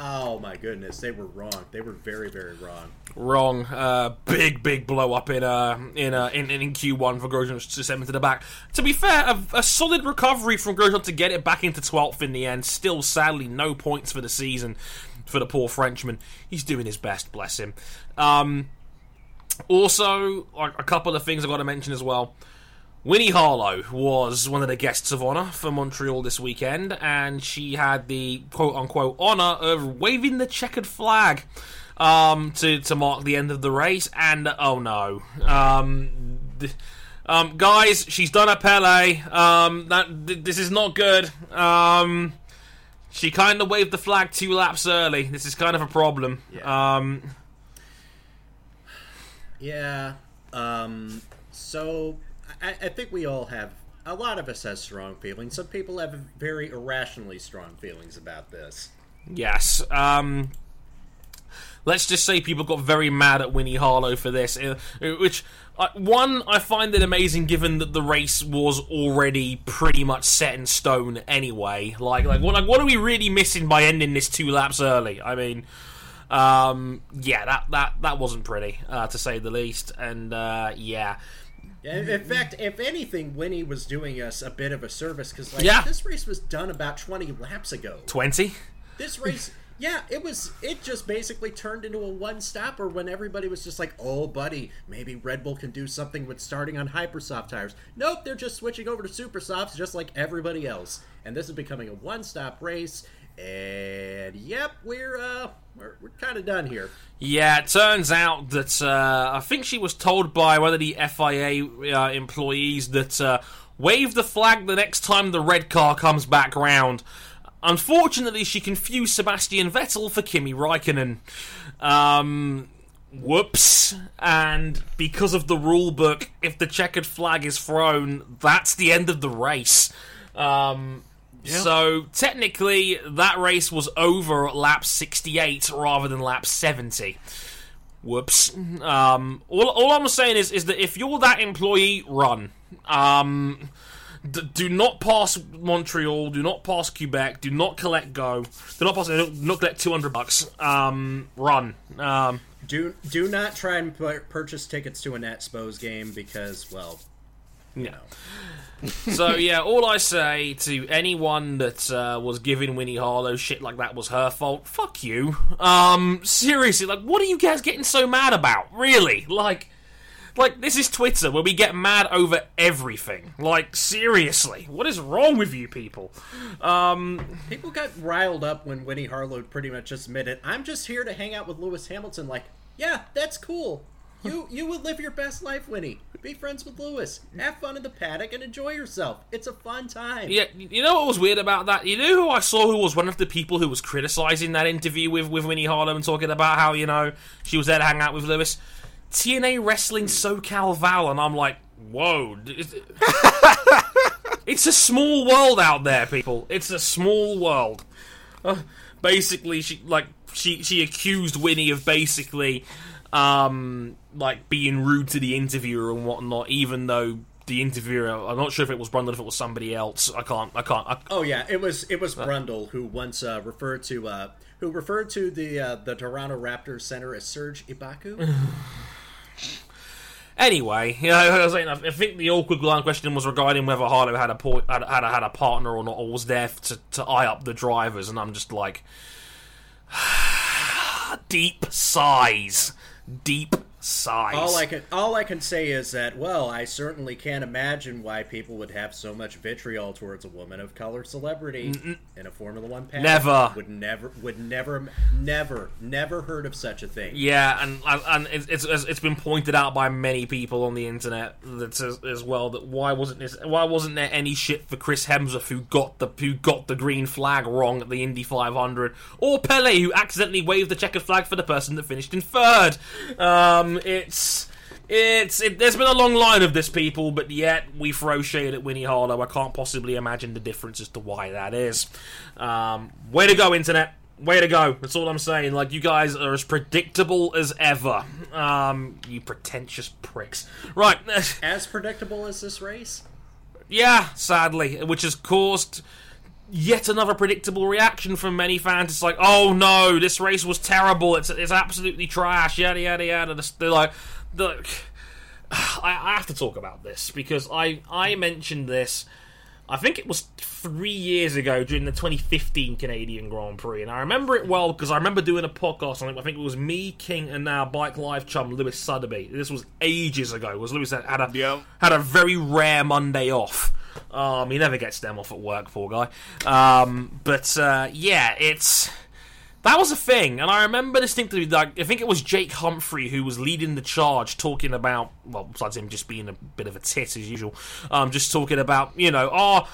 E: Oh my goodness, they were wrong. They were very, very wrong.
C: Wrong. Uh, big big blow up in uh in uh in, in Q1 for Grosjean to send him to the back. To be fair, a, a solid recovery from Grosjean to get it back into 12th in the end. Still, sadly, no points for the season for the poor Frenchman. He's doing his best, bless him. Um, also, a couple of things I've got to mention as well. Winnie Harlow was one of the guests of honour for Montreal this weekend, and she had the quote unquote honour of waving the checkered flag um, to, to mark the end of the race. And oh no. Um, th- um, guys, she's done a Pele. Um, that th- This is not good. Um, she kind of waved the flag two laps early. This is kind of a problem. Um,
E: Yeah. Um, so I, I think we all have. A lot of us have strong feelings. Some people have very irrationally strong feelings about this.
C: Yes. Um, let's just say people got very mad at Winnie Harlow for this, uh, which. Uh, one, I find it amazing given that the race was already pretty much set in stone anyway. Like, like, what, like, what are we really missing by ending this two laps early? I mean, um, yeah, that that that wasn't pretty, uh, to say the least. And uh,
E: Yeah, in fact, if anything, Winnie was doing us a bit of a service because, like,
C: Yeah.
E: this race was done about twenty laps ago.
C: twenty.
E: This race, yeah, it was. It just basically turned into a one-stopper when everybody was just like, "Oh, buddy, maybe Red Bull can do something with starting on hypersoft tires." Nope, they're just switching over to super softs, just like everybody else. And this is becoming a one-stop race. And yep, we're uh, we're, we're kind of done here.
C: Yeah, it turns out that uh, I think she was told by one of the FIA uh, employees that uh, wave the flag the next time the red car comes back round. Unfortunately, she confused Sebastian Vettel for Kimi Raikkonen. Um, whoops. And because of the rule book, if the checkered flag is thrown, that's the end of the race. Um, So technically, that race was over at lap 68 rather than lap 70. Whoops. Um, all, all I'm saying is is that if you're that employee, run. Um, d- do not pass Montreal. Do not pass Quebec. Do not collect go. Do not pass. Do not collect 200 bucks. Um, run. Um,
E: Do do not try and pur- purchase tickets to an Expos game because, well,
C: Yeah. So yeah, all I say to anyone that uh, was giving Winnie Harlow shit like that was her fault. Fuck you. Um, seriously, like, what are you guys getting so mad about? Really, like, like this is Twitter where we get mad over everything. Like, seriously, what is wrong with you people? Um,
E: People got riled up when Winnie Harlow pretty much just admitted, I'm just here to hang out with Lewis Hamilton. Like, yeah, that's cool. You you would live your best life, Winnie. Be friends with Lewis. Have fun in the paddock and enjoy yourself. It's a fun time.
C: Yeah, you know what was weird about that? You know who I saw who was one of the people who was criticizing that interview with, with Winnie Harlow and talking about how, you know, she was there to hang out with Lewis? TNA Wrestling SoCal Val, and I'm like, whoa. it's a small world out there, people. It's a small world. Uh, basically, she, like, she, she accused Winnie of basically, um, like, being rude to the interviewer and whatnot, even though the interviewer. I'm not sure if it was Brundle, if it was somebody else. I can't. I can't. I,
E: Oh yeah, it was it was Brundle who once uh, referred to uh, who referred to the uh, the Toronto Raptors center as Serge Ibaka.
C: Anyway, you know, I, was saying, I think the awkward line question was regarding whether Harlow had a po- had, had, a, had a partner or not, or was there to, to eye up the drivers, and I'm just like, deep sighs, deep sighs.
E: all I can all I can say is that well, I certainly can't imagine why people would have so much vitriol towards a woman of color celebrity in a Formula One paddock.
C: Never.
E: would never would never never never heard of such a thing.
C: Yeah, and and, and it's, it's it's been pointed out by many people on the internet that as, as well that why wasn't this why wasn't there any shit for Chris Hemsworth who got the who got the green flag wrong at the Indy 500 or Pele who accidentally waved the checkered flag for the person that finished in third. Um, it's. It's it, there's been a long line of this people, but yet we throw shade at Winnie Harlow. I can't possibly imagine the difference as to why that is. Um, way to go, internet! Way to go! That's all I'm saying. Like you guys are as predictable as ever. Um, you pretentious pricks. Right?
E: As predictable as this race.
C: yeah, sadly, which has caused yet another predictable reaction from many fans. It's like, oh no, this race was terrible. It's it's absolutely trash. Yada yada yada. They're like, look, I, I have to talk about this because I I mentioned this. I think it was three years ago during the 2015 Canadian Grand Prix, and I remember it well because I remember doing a podcast on it. I think it was me, King, and now Bike Live chum Lewis Sotheby. This was ages ago. Was Lewis had a
D: Yep.
C: had a very rare Monday off. Um, he never gets them off at work, poor guy. Um, but uh, yeah, it's that was a thing, and I remember distinctly. Like, I think it was Jake Humphrey who was leading the charge, talking about well, besides him just being a bit of a tit as usual, um, just talking about you know, oh.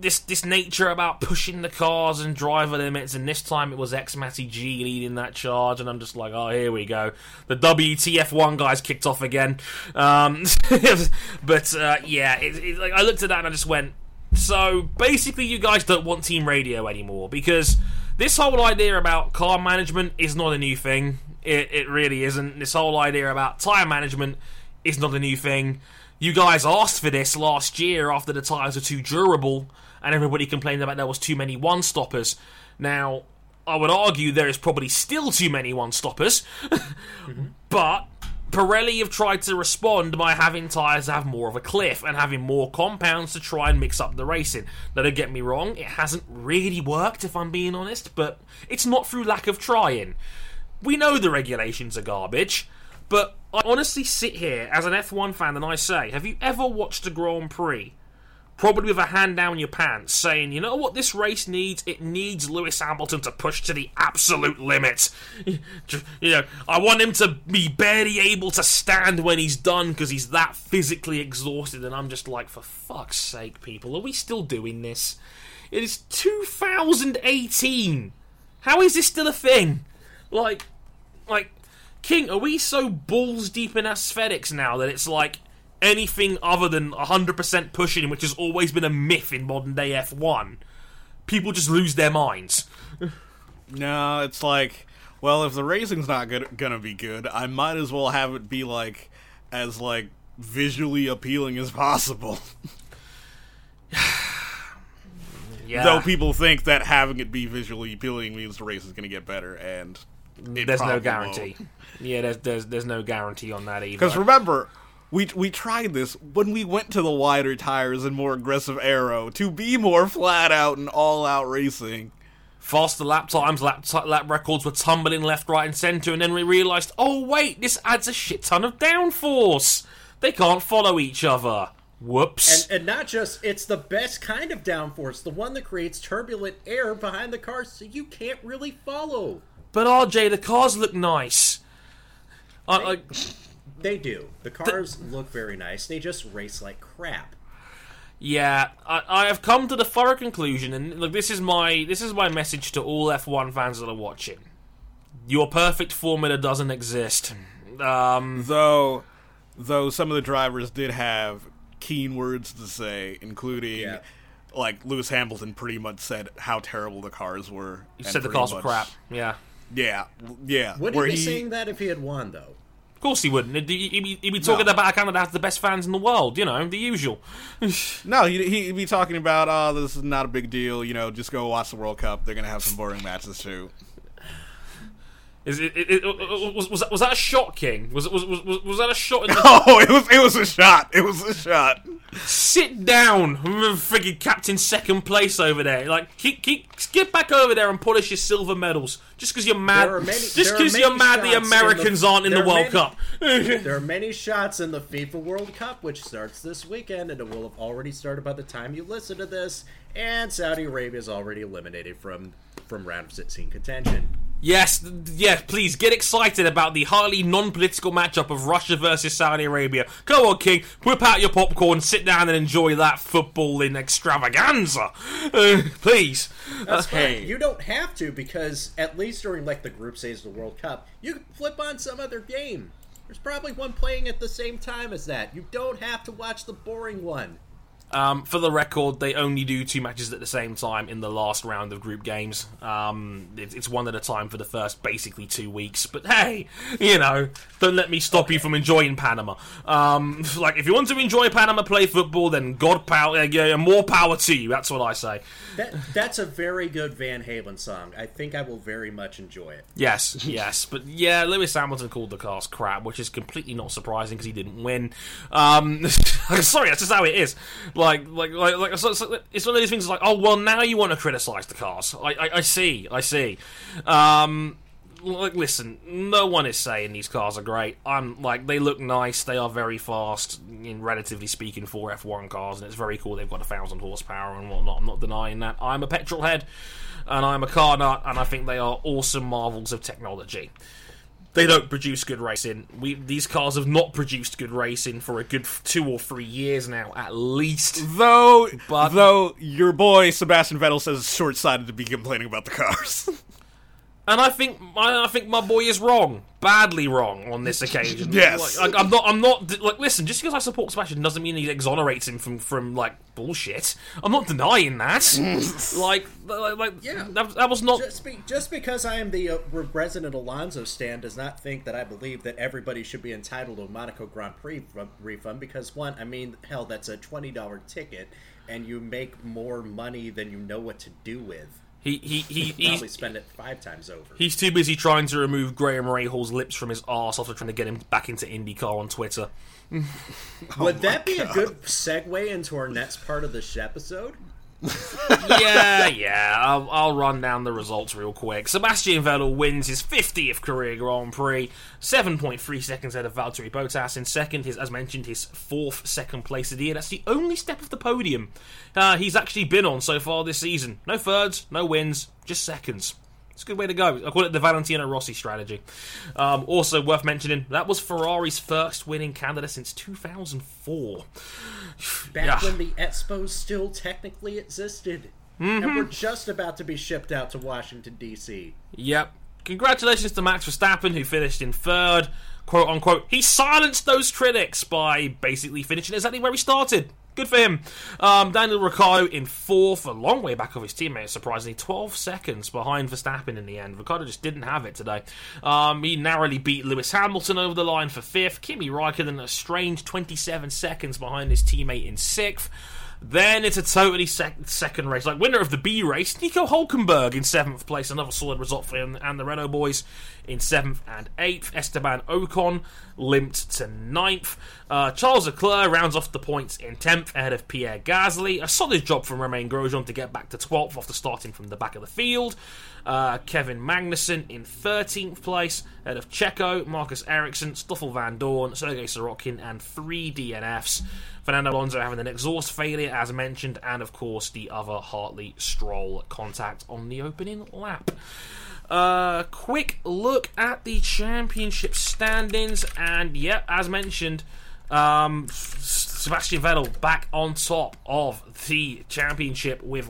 C: This this nature about pushing the cars and driver limits, and this time it was X Matty G leading that charge, and I'm just like, oh, here we go. The WTF1 guys kicked off again. Um, but uh, yeah, it, it, like, I looked at that and I just went, so basically, you guys don't want team radio anymore because this whole idea about car management is not a new thing. It, it really isn't. This whole idea about tyre management is not a new thing. You guys asked for this last year after the tyres were too durable, and everybody complained about there was too many one stoppers. Now, I would argue there is probably still too many one stoppers, but Pirelli have tried to respond by having tyres that have more of a cliff and having more compounds to try and mix up the racing. Now, don't get me wrong, it hasn't really worked if I'm being honest, but it's not through lack of trying. We know the regulations are garbage, but I honestly sit here as an F1 fan and I say, have you ever watched a Grand Prix? Probably with a hand down your pants, saying, you know what this race needs? It needs Lewis Hamilton to push to the absolute limit. You know, I want him to be barely able to stand when he's done because he's that physically exhausted. And I'm just like, for fuck's sake, people, are we still doing this? It is 2018. How is this still a thing? Like, like, King, are we so balls deep in aesthetics now that it's like anything other than 100% pushing, which has always been a myth in modern day F1, people just lose their minds?
D: No, it's like, well, if the racing's not good, gonna be good, I might as well have it be like as like visually appealing as possible.
C: Yeah.
D: Though people think that having it be visually appealing means the race is gonna get better, and it
C: there's no guarantee.
D: won't.
C: Yeah, there's, there's there's no guarantee on that either.
D: Because remember, we we tried this when we went to the wider tires and more aggressive aero to be more flat out and all out racing.
C: faster lap times, lap, t- lap records were tumbling left, right, and centre, and then we realised, oh wait, this adds a shit ton of downforce. They can't follow each other. Whoops.
E: And, and not just, it's the best kind of downforce, the one that creates turbulent air behind the car so you can't really follow.
C: but RJ, the cars look nice. I, I,
E: they do. The cars look very nice. They just race like crap.
C: Yeah, I, I have come to the thorough conclusion, and look, this is my this is my message to all F1 fans that are watching. Your perfect formula doesn't exist. Um,
D: Though, though some of the drivers did have keen words to say, including
E: Yeah.
D: like Lewis Hamilton pretty much said how terrible the cars were.
C: you said the
D: pretty
C: cars were crap. Yeah,
D: Yeah, yeah.
E: Would he be
D: he,
E: saying that if he had won, though?
C: Of course he wouldn't. He'd, be, he'd be talking
D: No.
C: about Canada has the best fans in the world. You know, the usual.
D: No, he, he'd be talking about, oh, this is not a big deal. You know, just go watch the World Cup. They're gonna have some boring matches too.
C: Is it, it, it, was, was, that, was that a shot, King? Was, was, was, was that a shot in the
D: Oh, it was it was a shot. It was a shot.
C: Sit down, friggin' captain second place over there. Like, keep, keep, get back over there and polish your silver medals. Just because you're mad,
E: There are many-
C: just because you're mad the
E: shots in the-
C: Americans aren't in the World
E: many-
C: Cup.
E: There are many shots in the FIFA World Cup, which starts this weekend, and it will have already started by the time you listen to this. And Saudi Arabia is already eliminated from from round of 16 contention.
C: Yes, yes, please get excited about the highly non-political matchup of Russia versus Saudi Arabia. Go on, King, whip out your popcorn, sit down and enjoy that footballing extravaganza, uh, please.
E: That's
D: Hey.
E: fine. You don't have to because at least during like the group stage of the World Cup, you can flip on some other game. There's probably one playing at the same time as that. You don't have to watch the boring one.
C: Um, for the record, they only do two matches at the same time in the last round of group games. Um, it, it's one at a time for the first basically two weeks. But hey, you know, don't let me stop you from enjoying Panama. Um, like, if you want to enjoy Panama play football, then God power, uh, yeah, more power to you. That's what I say.
E: That that's a very good Van Halen song. I think I will very much enjoy it.
C: Yes, yes, but yeah, Lewis Hamilton called the cars crap, which is completely not surprising because he didn't win. Um, sorry, that's just how it is. Like, like, like, like so, so it's one of these things. Like, oh well, now you want to criticize the cars. I, I, I see, I see. Um, like, listen, no one is saying these cars are great. I'm like, they look nice. They are very fast, in relatively speaking, for F1 cars, and it's very cool. They've got a thousand horsepower and whatnot. I'm not denying that. I'm a petrol head, and I'm a car nut, and I think they are awesome marvels of technology they don't produce good racing. We these cars have not produced good racing for a good two or three years now, at least.
D: Though,
C: But-
D: though your boy Sebastian Vettel says it's short-sighted to be complaining about the cars.
C: And I think I, I think my boy is wrong, badly wrong on this occasion.
D: Yes.
C: like, I'm not. I'm not. Like, listen, just because I support Sebastian doesn't mean he exonerates him from from like bullshit. I'm not denying that. like, like, like
E: Yeah.
C: that, that was not.
E: Just, be, just because I am the uh, resident Alonso stand does not think that I believe that everybody should be entitled to a Monaco Grand Prix fu- refund. Because one, I mean, hell, that's a twenty dollar ticket, and you make more money than you know what to do with.
C: He he he.
E: You
C: He's,
E: probably spend it five times over.
C: He's too busy trying to remove Graham Rahal's lips from his ass after trying to get him back into IndyCar on Twitter.
E: Would oh that be a good segue into our next part of this episode?
C: Yeah, yeah. I'll, I'll run down the results real quick. Sebastian Vettel wins his 50th career Grand Prix, 7.3 seconds ahead of Valtteri Bottas in second. His, as mentioned, his fourth second place of the year. That's the only step of the podium uh, he's actually been on so far this season. No thirds, no wins, just seconds. It's a good way to go. I call it the Valentino Rossi strategy. Um, also worth mentioning, that was Ferrari's first win in Canada since 2004.
E: Back
C: Yeah.
E: when the Expos still technically existed. And we're just about to be shipped out to Washington, D.C.
C: Yep. Congratulations to Max Verstappen, who finished in third. Quote unquote, he silenced those critics by basically finishing exactly where he started. Good for him. Um, Daniel Ricciardo in fourth, a long way back of his teammate, surprisingly. 12 seconds behind Verstappen in the end. Ricciardo just didn't have it today. Um, he narrowly beat Lewis Hamilton over the line for fifth. Kimi Raikkonen, a strange 27 seconds behind his teammate in sixth. Then it's a totally sec- second race. Like winner of the B race, Nico Hulkenberg in seventh place. Another solid result for him and the Renault boys in seventh and eighth. Esteban Ocon limped to ninth. Uh, Charles Leclerc rounds off the points in tenth ahead of Pierre Gasly. A solid job from Romain Grosjean to get back to twelfth after starting from the back of the field. Uh, Kevin Magnussen in 13th place, ahead of Checo, Marcus Ericsson, Stoffel Van Dorn, Sergey Sirotkin, and three DNFs. Fernando Alonso having an exhaust failure, as mentioned, and of course the other Hartley Stroll contact on the opening lap. Uh, quick look at the championship standings, and yep, as mentioned, um, Sebastian Vettel back on top of the championship with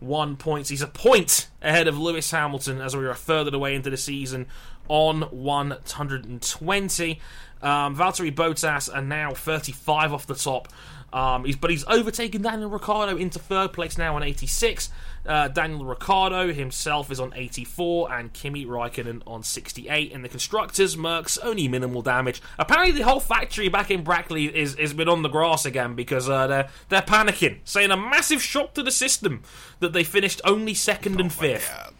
C: 121 points. He's a point ahead of Lewis Hamilton as we are further away into the season on 120. Um, Valtteri Bottas are now 35 off the top. Um, he's, but he's overtaken Daniel Ricciardo into third place now on 86. Uh, Daniel Ricciardo himself is on 84, and Kimi Raikkonen on 68. In the constructors, Mercs only minimal damage. Apparently, the whole factory back in Brackley is has been on the grass again because uh, they're they're panicking, saying a massive shock to the system that they finished only second and fifth.
D: Yeah.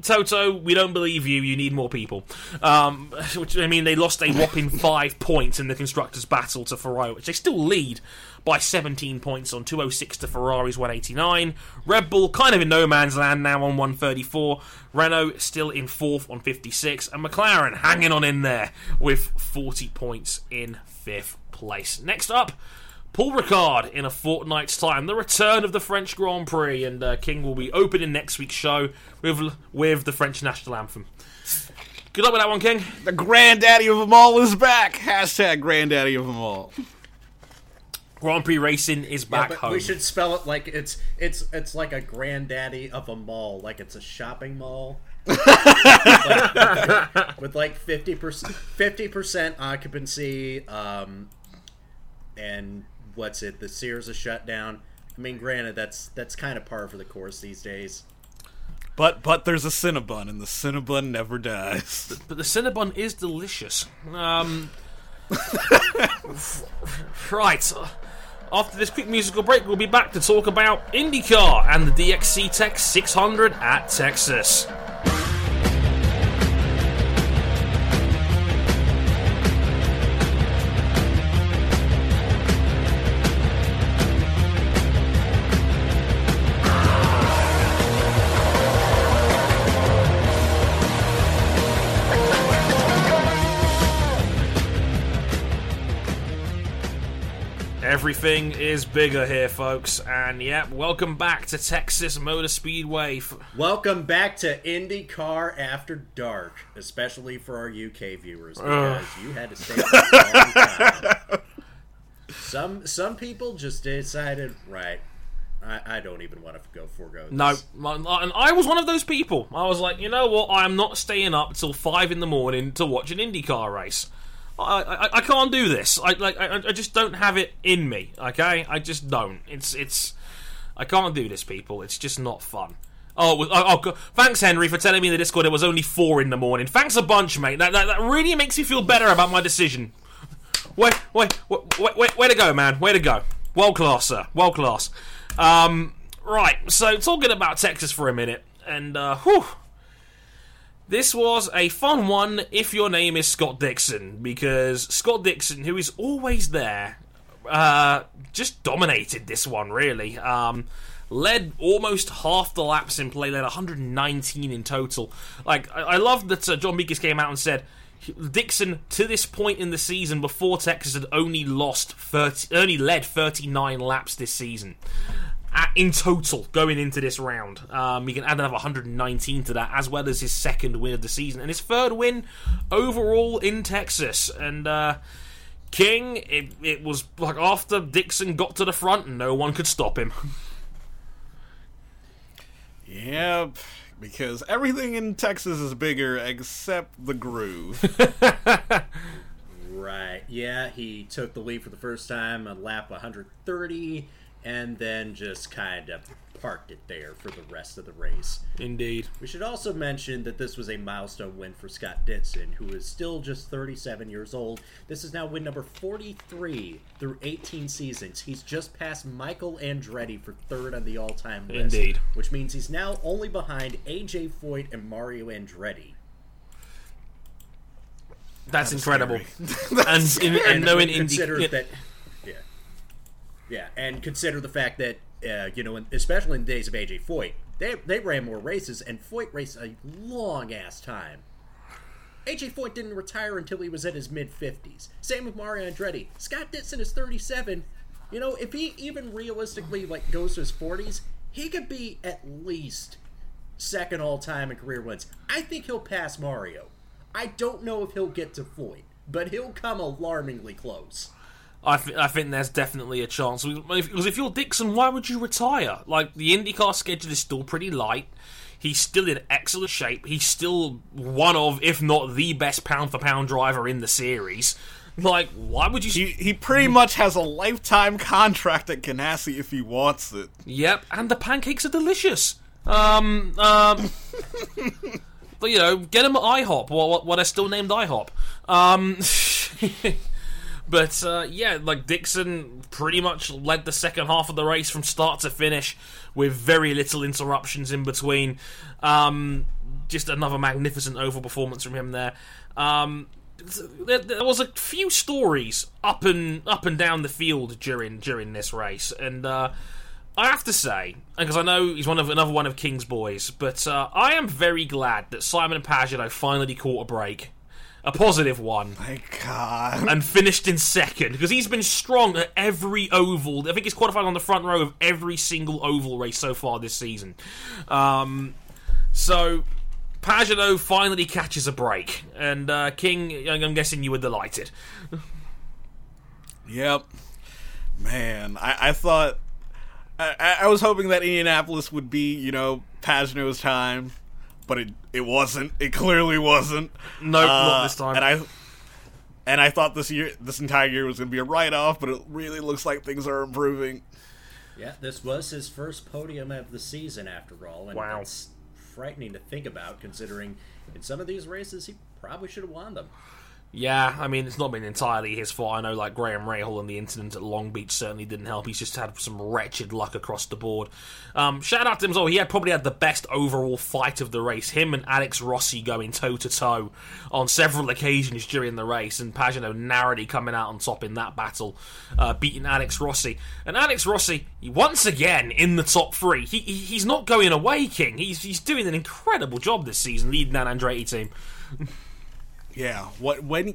C: Toto, we don't believe you. You need more people. Um, which I mean, they lost a whopping five points in the constructors' battle to Ferrari, which they still lead by 17 points on 206 to Ferrari's 189. Red Bull kind of in no man's land now on 134. Renault still in fourth on 56, and McLaren hanging on in there with 40 points in fifth place. Next up. Paul Ricard in a fortnight's time. The return of the French Grand Prix, and uh, King will be opening next week's show with with the French national anthem. Good luck with that one, King.
D: The granddaddy of them all is back. Hashtag granddaddy of them all.
C: Grand Prix racing is
E: Yeah,
C: back
E: but
C: home.
E: we should spell it like it's it's it's like a granddaddy of a mall, like it's a shopping mall. With like fifty percent fifty percent occupancy, um, and what's it? The Sears is shut down. I mean, granted, that's that's kind of par for the course these days.
D: But but there's a Cinnabon, and the Cinnabon never dies.
C: but the Cinnabon is delicious. Um, right. Uh, after this quick musical break, we'll be back to talk about IndyCar and the DXC Tech 600 at Texas. Everything is bigger here, folks, and yep, welcome back to Texas Motor Speedway.
E: Welcome back to IndyCar After Dark, especially for our UK viewers because you had to stay for a long time. Some some people just decided, right? I, I don't even want to go forego. This.
C: No, and I was one of those people. I was like, you know what? I am not staying up till five in the morning to watch an IndyCar race. I, I, I can't do this. I like I, I just don't have it in me. Okay, I just don't. It's it's I can't do this, people. It's just not fun. Oh, oh, oh, thanks, Henry, for telling me in the Discord it was only four in the morning. Thanks a bunch, mate. That, that, that really makes me feel better about my decision. Wait, wait, wait, way to go, man. Way to go. World class, sir. World class. Um, right, so talking about Texas for a minute, and, uh, whew. This was a fun one if your name is Scott Dixon, because Scott Dixon, who is always there, uh, just dominated this one, really. Um, led almost half the laps in play, led 119 in total. Like, I, I love that uh, John Meekers came out and said Dixon, to this point in the season, before Texas had only lost 30, only led 39 laps this season in total going into this round. Um, he can add another 119 to that, as well as his second win of the season and his third win overall in Texas. And uh, King, it, it was like after Dixon got to the front, no one could stop him.
D: Yep, because everything in Texas is bigger except the groove.
E: Right. Yeah, he took the lead for the first time on lap 130 and then just kind of parked it there for the rest of the race.
C: Indeed.
E: We should also mention that this was a milestone win for Scott Dixon, who is still just 37 years old. This is now win number 43 through 18 seasons. He's just passed Michael Andretti for third on the all time list.
C: Indeed.
E: Which means he's now only behind AJ Foyt and Mario Andretti.
C: That's incredible.
D: That's
C: and, in, and
E: and
C: knowing Indy,
E: consider
C: yeah,
E: that yeah and consider the fact that uh, you know in, especially in the days of AJ Foyt they they ran more races and Foyt raced a long ass time AJ Foyt didn't retire until he was in his mid 50s same with Mario Andretti Scott Dixon is 37 you know if he even realistically like goes to his 40s he could be at least second all time in career wins. I think he'll pass Mario. I don't know if he'll get to Foyt, but he'll come alarmingly close.
C: I, th- I think there's definitely a chance. Because if you're Dixon, why would you retire? Like, the IndyCar schedule is still pretty light. He's still in excellent shape. He's still one of, if not the best pound for pound driver in the series. Like, why would you.
D: He, he pretty much has a lifetime contract at Ganassi if he wants it.
C: Yep, and the pancakes are delicious. Um, um, but you know, get him at IHOP, what, what are still named IHOP. Um, but uh, yeah, like Dixon pretty much led the second half of the race from start to finish with very little interruptions in between. Um, just another magnificent oval performance from him there. Um, there, there, was a few stories up and up and down the field during during this race, and uh, I have to say, because I know he's one of another one of King's boys, but uh, I am very glad that Simon Pagenaud finally caught a break, a positive one.
D: Thank God.
C: And finished in second because he's been strong at every oval. I think he's qualified on the front row of every single oval race so far this season. Um, so Pagenaud finally catches a break, and uh, King, I'm guessing you were delighted.
D: yep. Man, I, I thought. I, I was hoping that Indianapolis would be, you know, Pagenaud's time, but it it wasn't. It clearly wasn't.
C: No, nope, uh, not this time.
D: And I and I thought this year, this entire year was going to be a write off, but it really looks like things are improving.
E: Yeah, this was his first podium of the season, after all, and
C: wow.
E: it's frightening to think about, considering in some of these races he probably should have won them.
C: Yeah, I mean, it's not been entirely his fault. I know, like, Graham Rahal and the incident at Long Beach certainly didn't help. He's just had some wretched luck across the board. Um, shout out to him as well. He had probably had the best overall fight of the race. Him and Alex Rossi going toe to toe on several occasions during the race, and Pagenaud narrowly coming out on top in that battle, uh, beating Alex Rossi. And Alex Rossi, once again, in the top three. He, he He's not going away, King. He's, he's doing an incredible job this season leading that Andretti team.
D: Yeah, what when?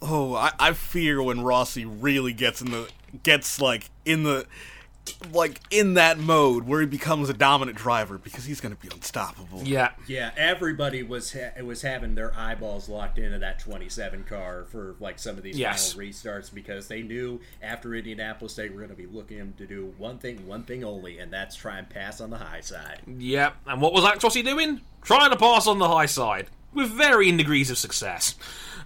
D: Oh, I, I fear when Rossi really gets in the gets like in the like in that mode where he becomes a dominant driver because he's going to be unstoppable.
C: Yeah,
E: yeah. Everybody was ha- was having their eyeballs locked into that 27 car for like some of these
C: yes.
E: final restarts because they knew after Indianapolis they were going to be looking to do one thing, one thing only, and that's try and pass on the high side.
C: Yep. And what was Alex Rossi doing? Trying to pass on the high side with varying degrees of success.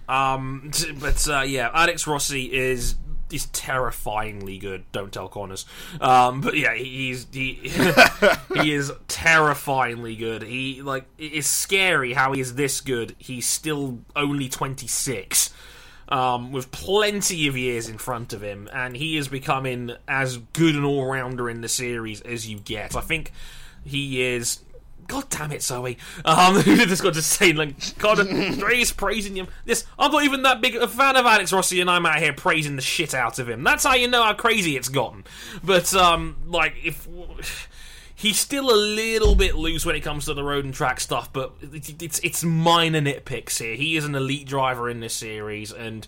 C: Um, but uh, yeah, Alex Rossi is is terrifyingly good. Don't tell Connors. Um, but yeah, he's he he is terrifyingly good. He like it's scary how he is this good. He's still only twenty six. Um, with plenty of years in front of him, and he is becoming as good an all rounder in the series as you get. I think he is God damn it, Zoe. Um, just got to say, like, God, Dre's praising him. This, I'm not even that big a fan of Alex Rossi, and I'm out here praising the shit out of him. That's how you know how crazy it's gotten. But, um, like, if he's still a little bit loose when it comes to the road and track stuff, but it's it's minor nitpicks here. He is an elite driver in this series, and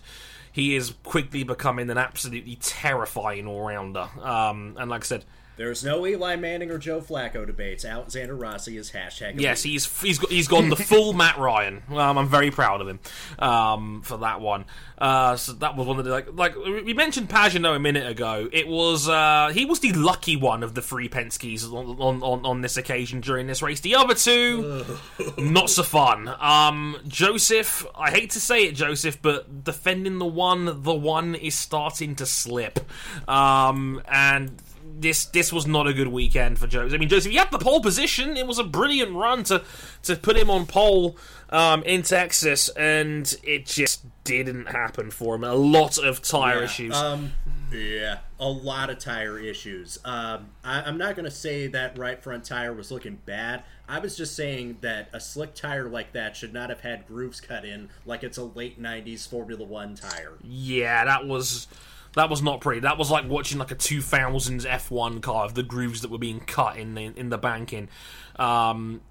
C: he is quickly becoming an absolutely terrifying all rounder. Um, and like I said
E: there's no Eli Manning or Joe Flacco debates. Alexander Rossi is hashtag.
C: Yes, he's he's he's gone the full Matt Ryan. Um, I'm very proud of him um, for that one. Uh, so that was one of the like like we mentioned Pagenaud a minute ago. It was uh, he was the lucky one of the three Penske's on, on, on, on this occasion during this race. The other two, not so fun. Um, Josef, I hate to say it, Josef, but defending the one, the one is starting to slip. Um, and this this was not a good weekend for Josef. I mean, Josef, he had the pole position. It was a brilliant run to to put him on pole um, in Texas, and it just didn't happen for him. A lot of tire
E: yeah,
C: issues.
E: Um, yeah, a lot of tire issues. Um, I, am not going to say that right front tire was looking bad. I was just saying that a slick tire like that should not have had grooves cut in like it's a late 90s Formula One tire.
C: Yeah, that was That was not pretty. That was like watching like a 2000s F1 car of the grooves that were being cut in the in the banking. Um,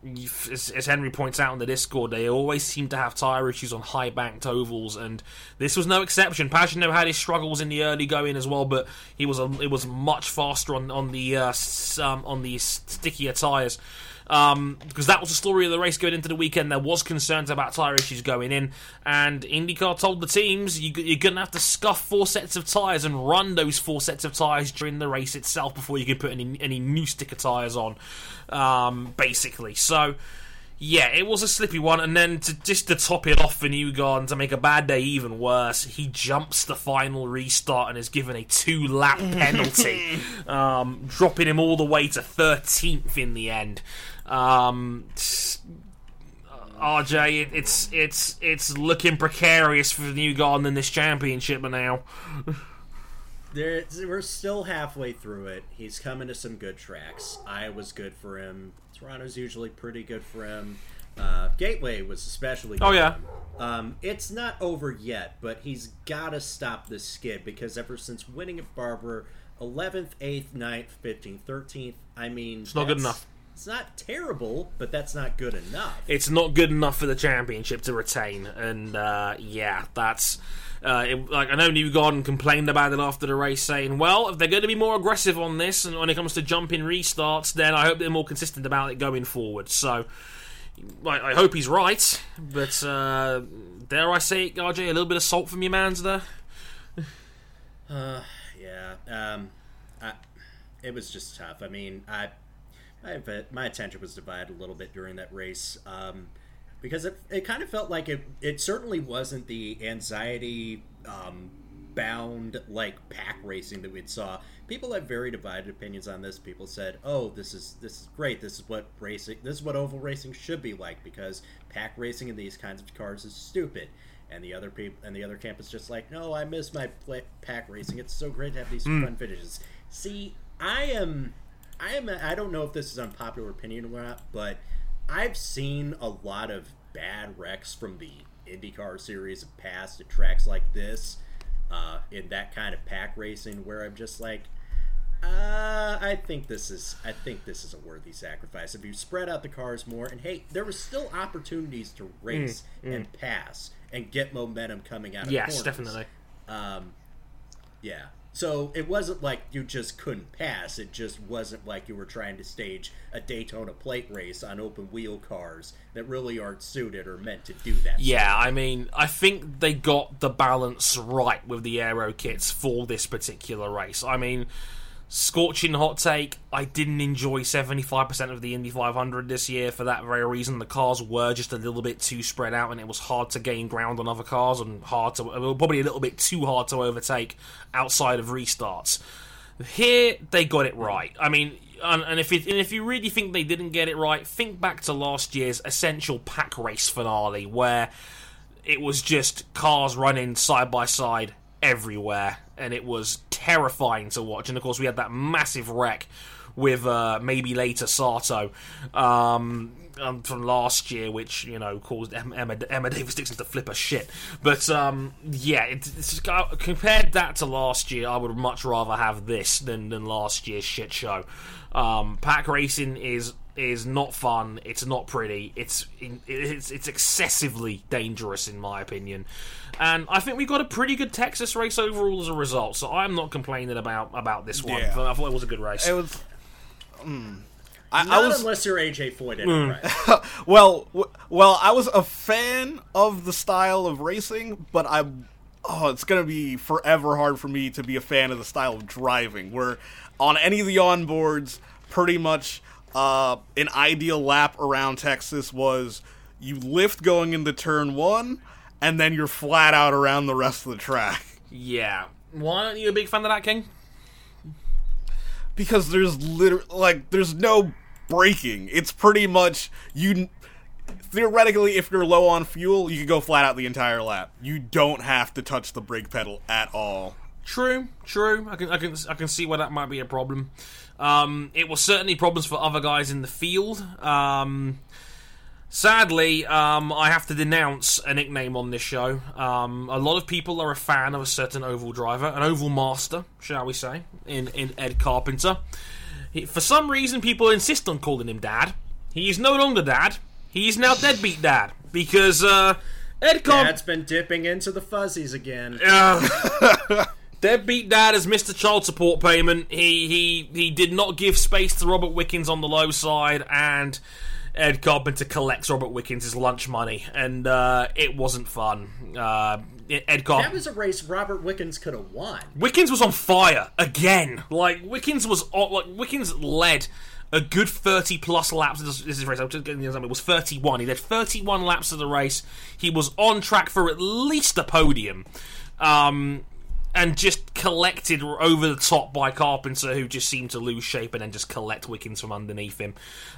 C: as, as, Henry points out in the Discord, they always seem to have tire issues on high banked ovals, and this was no exception. Pagenaud had his struggles in the early going as well, but he was a, it was much faster on on the uh, um, on the stickier tires um, because that was the story of the race going into the weekend. There was concerns about tyre issues going in, and IndyCar told the teams you, are going to have to scuff four sets of tyres and run those four sets of tyres during the race itself before you can put any any new sticker tyres on, um, basically. So. Yeah, it was a slippy one, and then to, just to top it off for Newgarden to make a bad day even worse, he jumps the final restart and is given a two lap penalty, um, dropping him all the way to 13th in the end. Um, RJ, it, it's it's it's looking precarious for New Newgarden in this championship now.
E: there, we're still halfway through it. He's coming to some good tracks. Iowa's good for him. Toronto's usually pretty good for him. Uh, Gateway was especially.
C: oh yeah.
E: Um, it's not over yet, but he's got to stop this skid because ever since winning at Barber, 11th, 8th, 9th, 15th, 13th, I mean,
C: it's not good enough.
E: It's not terrible, but that's not good enough.
C: It's not good enough for the championship to retain, and uh, yeah, that's. Uh, it, like I know Newgarden complained about it after the race, saying, "Well, if they're going to be more aggressive on this, and when it comes to jumping restarts, then I hope they're more consistent about it going forward." So, I, I hope he's right, but uh, dare I say it, RJ, a little bit of salt from your man's there.
E: Uh, yeah, um, I, it was just tough. I mean, I I, my attention was divided a little bit during that race um, because it, it kind of felt like it, it certainly wasn't the anxiety um, bound like pack racing that we'd saw. People have very divided opinions on this. People said, "Oh, this is this is great. This is what racing. This is what oval racing should be like because pack racing in these kinds of cars is stupid." And the other people and the other camp is just like, "No, I miss my play- pack racing. It's so great to have these mm. fun finishes." See, I am I am I don't know if this is unpopular opinion or not, but I've seen a lot of bad wrecks from the IndyCar series of past at tracks like this, uh, in that kind of pack racing, where I'm just like, uh, I think this is I think this is a worthy sacrifice. If you spread out the cars more, and hey, there were still opportunities to race mm, mm. and pass and get momentum coming out of
C: yes,
E: corners.
C: definitely.
E: Um, yeah, so it wasn't like you just couldn't pass. It just wasn't like you were trying to stage a Daytona plate race on open wheel cars that really aren't suited or meant to do that.
C: Yeah, I mean, I think they got the balance right with the aero kits for this particular race. I mean, Scorching hot take. I didn't enjoy 75% of the Indy 500 this year for that very reason. The cars were just a little bit too spread out, and it was hard to gain ground on other cars and hard to, probably a little bit too hard to overtake outside of restarts. Here, they got it right. I mean, and, and if it, and if you really think they didn't get it right, think back to last year's essential pack race finale where it was just cars running side by side everywhere, and it was terrifying to watch. And of course, we had that massive wreck with uh, maybe later Sato um, um, from last year, which you know caused Emma, Emma Davis Dixon to flip a shit. But um, yeah, it's, compared that to last year, I would much rather have this than, than last year's shit show. Um, pack racing is is not fun. It's not pretty. It's it's it's excessively dangerous in my opinion, and I think we got a pretty good Texas race overall as a result. So I'm not complaining about about this one. Yeah. I thought it was a good race.
D: It was. Mm.
E: I, Not I was, unless you're AJ Foyt. Mm.
D: Right. well, w- well, I was a fan of the style of racing, but I, oh, it's gonna be forever hard for me to be a fan of the style of driving. Where on any of the onboards, pretty much uh, an ideal lap around Texas was you lift going into turn one, and then you're flat out around the rest of the track.
C: Yeah. Why aren't you a big fan of that, King?
D: Because there's literally like there's no braking. It's pretty much you. Theoretically, if you're low on fuel, you can go flat out the entire lap. You don't have to touch the brake pedal at all.
C: True, true. I can, I can, I can see why that might be a problem. Um, it was certainly problems for other guys in the field. Um, Sadly, um, I have to denounce a nickname on this show. Um, a lot of people are a fan of a certain oval driver, an oval master, shall we say, in, in Ed Carpenter. He, for some reason, people insist on calling him Dad. He is no longer Dad. He is now Deadbeat Dad because uh, Ed Carpenter.
E: Dad's been dipping into the fuzzies again.
C: Uh, Deadbeat Dad has Mr. child support payment. He he he did not give space to Robert Wickens on the low side, and Ed Carpenter collects Robert Wickens' lunch money, and uh, it wasn't fun. Uh, Ed Carpenter.
E: That was a race Robert Wickens could have won.
C: Wickens was on fire again. Like Wickens was on, like Wickens led a good thirty plus laps. This, this is race. I'm just getting the example. It was thirty one. He led thirty one laps of the race. He was on track for at least a podium. Um, and just collected over the top by Carpenter, who just seemed to lose shape and then just collect Wickens from underneath him.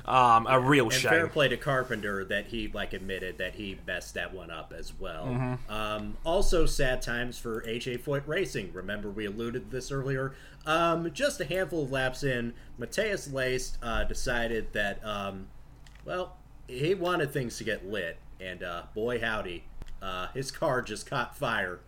C: Um, a real
E: And
C: shame.
E: fair play to Carpenter that he like admitted that he messed that one up as well.
C: Mm-hmm.
E: Um, also, sad times for AJ Foyt Racing. Remember, we alluded to this earlier. Um, just a handful of laps in, Matheus Leist uh, decided that, um, well, he wanted things to get lit, and uh, boy howdy, uh, his car just caught fire.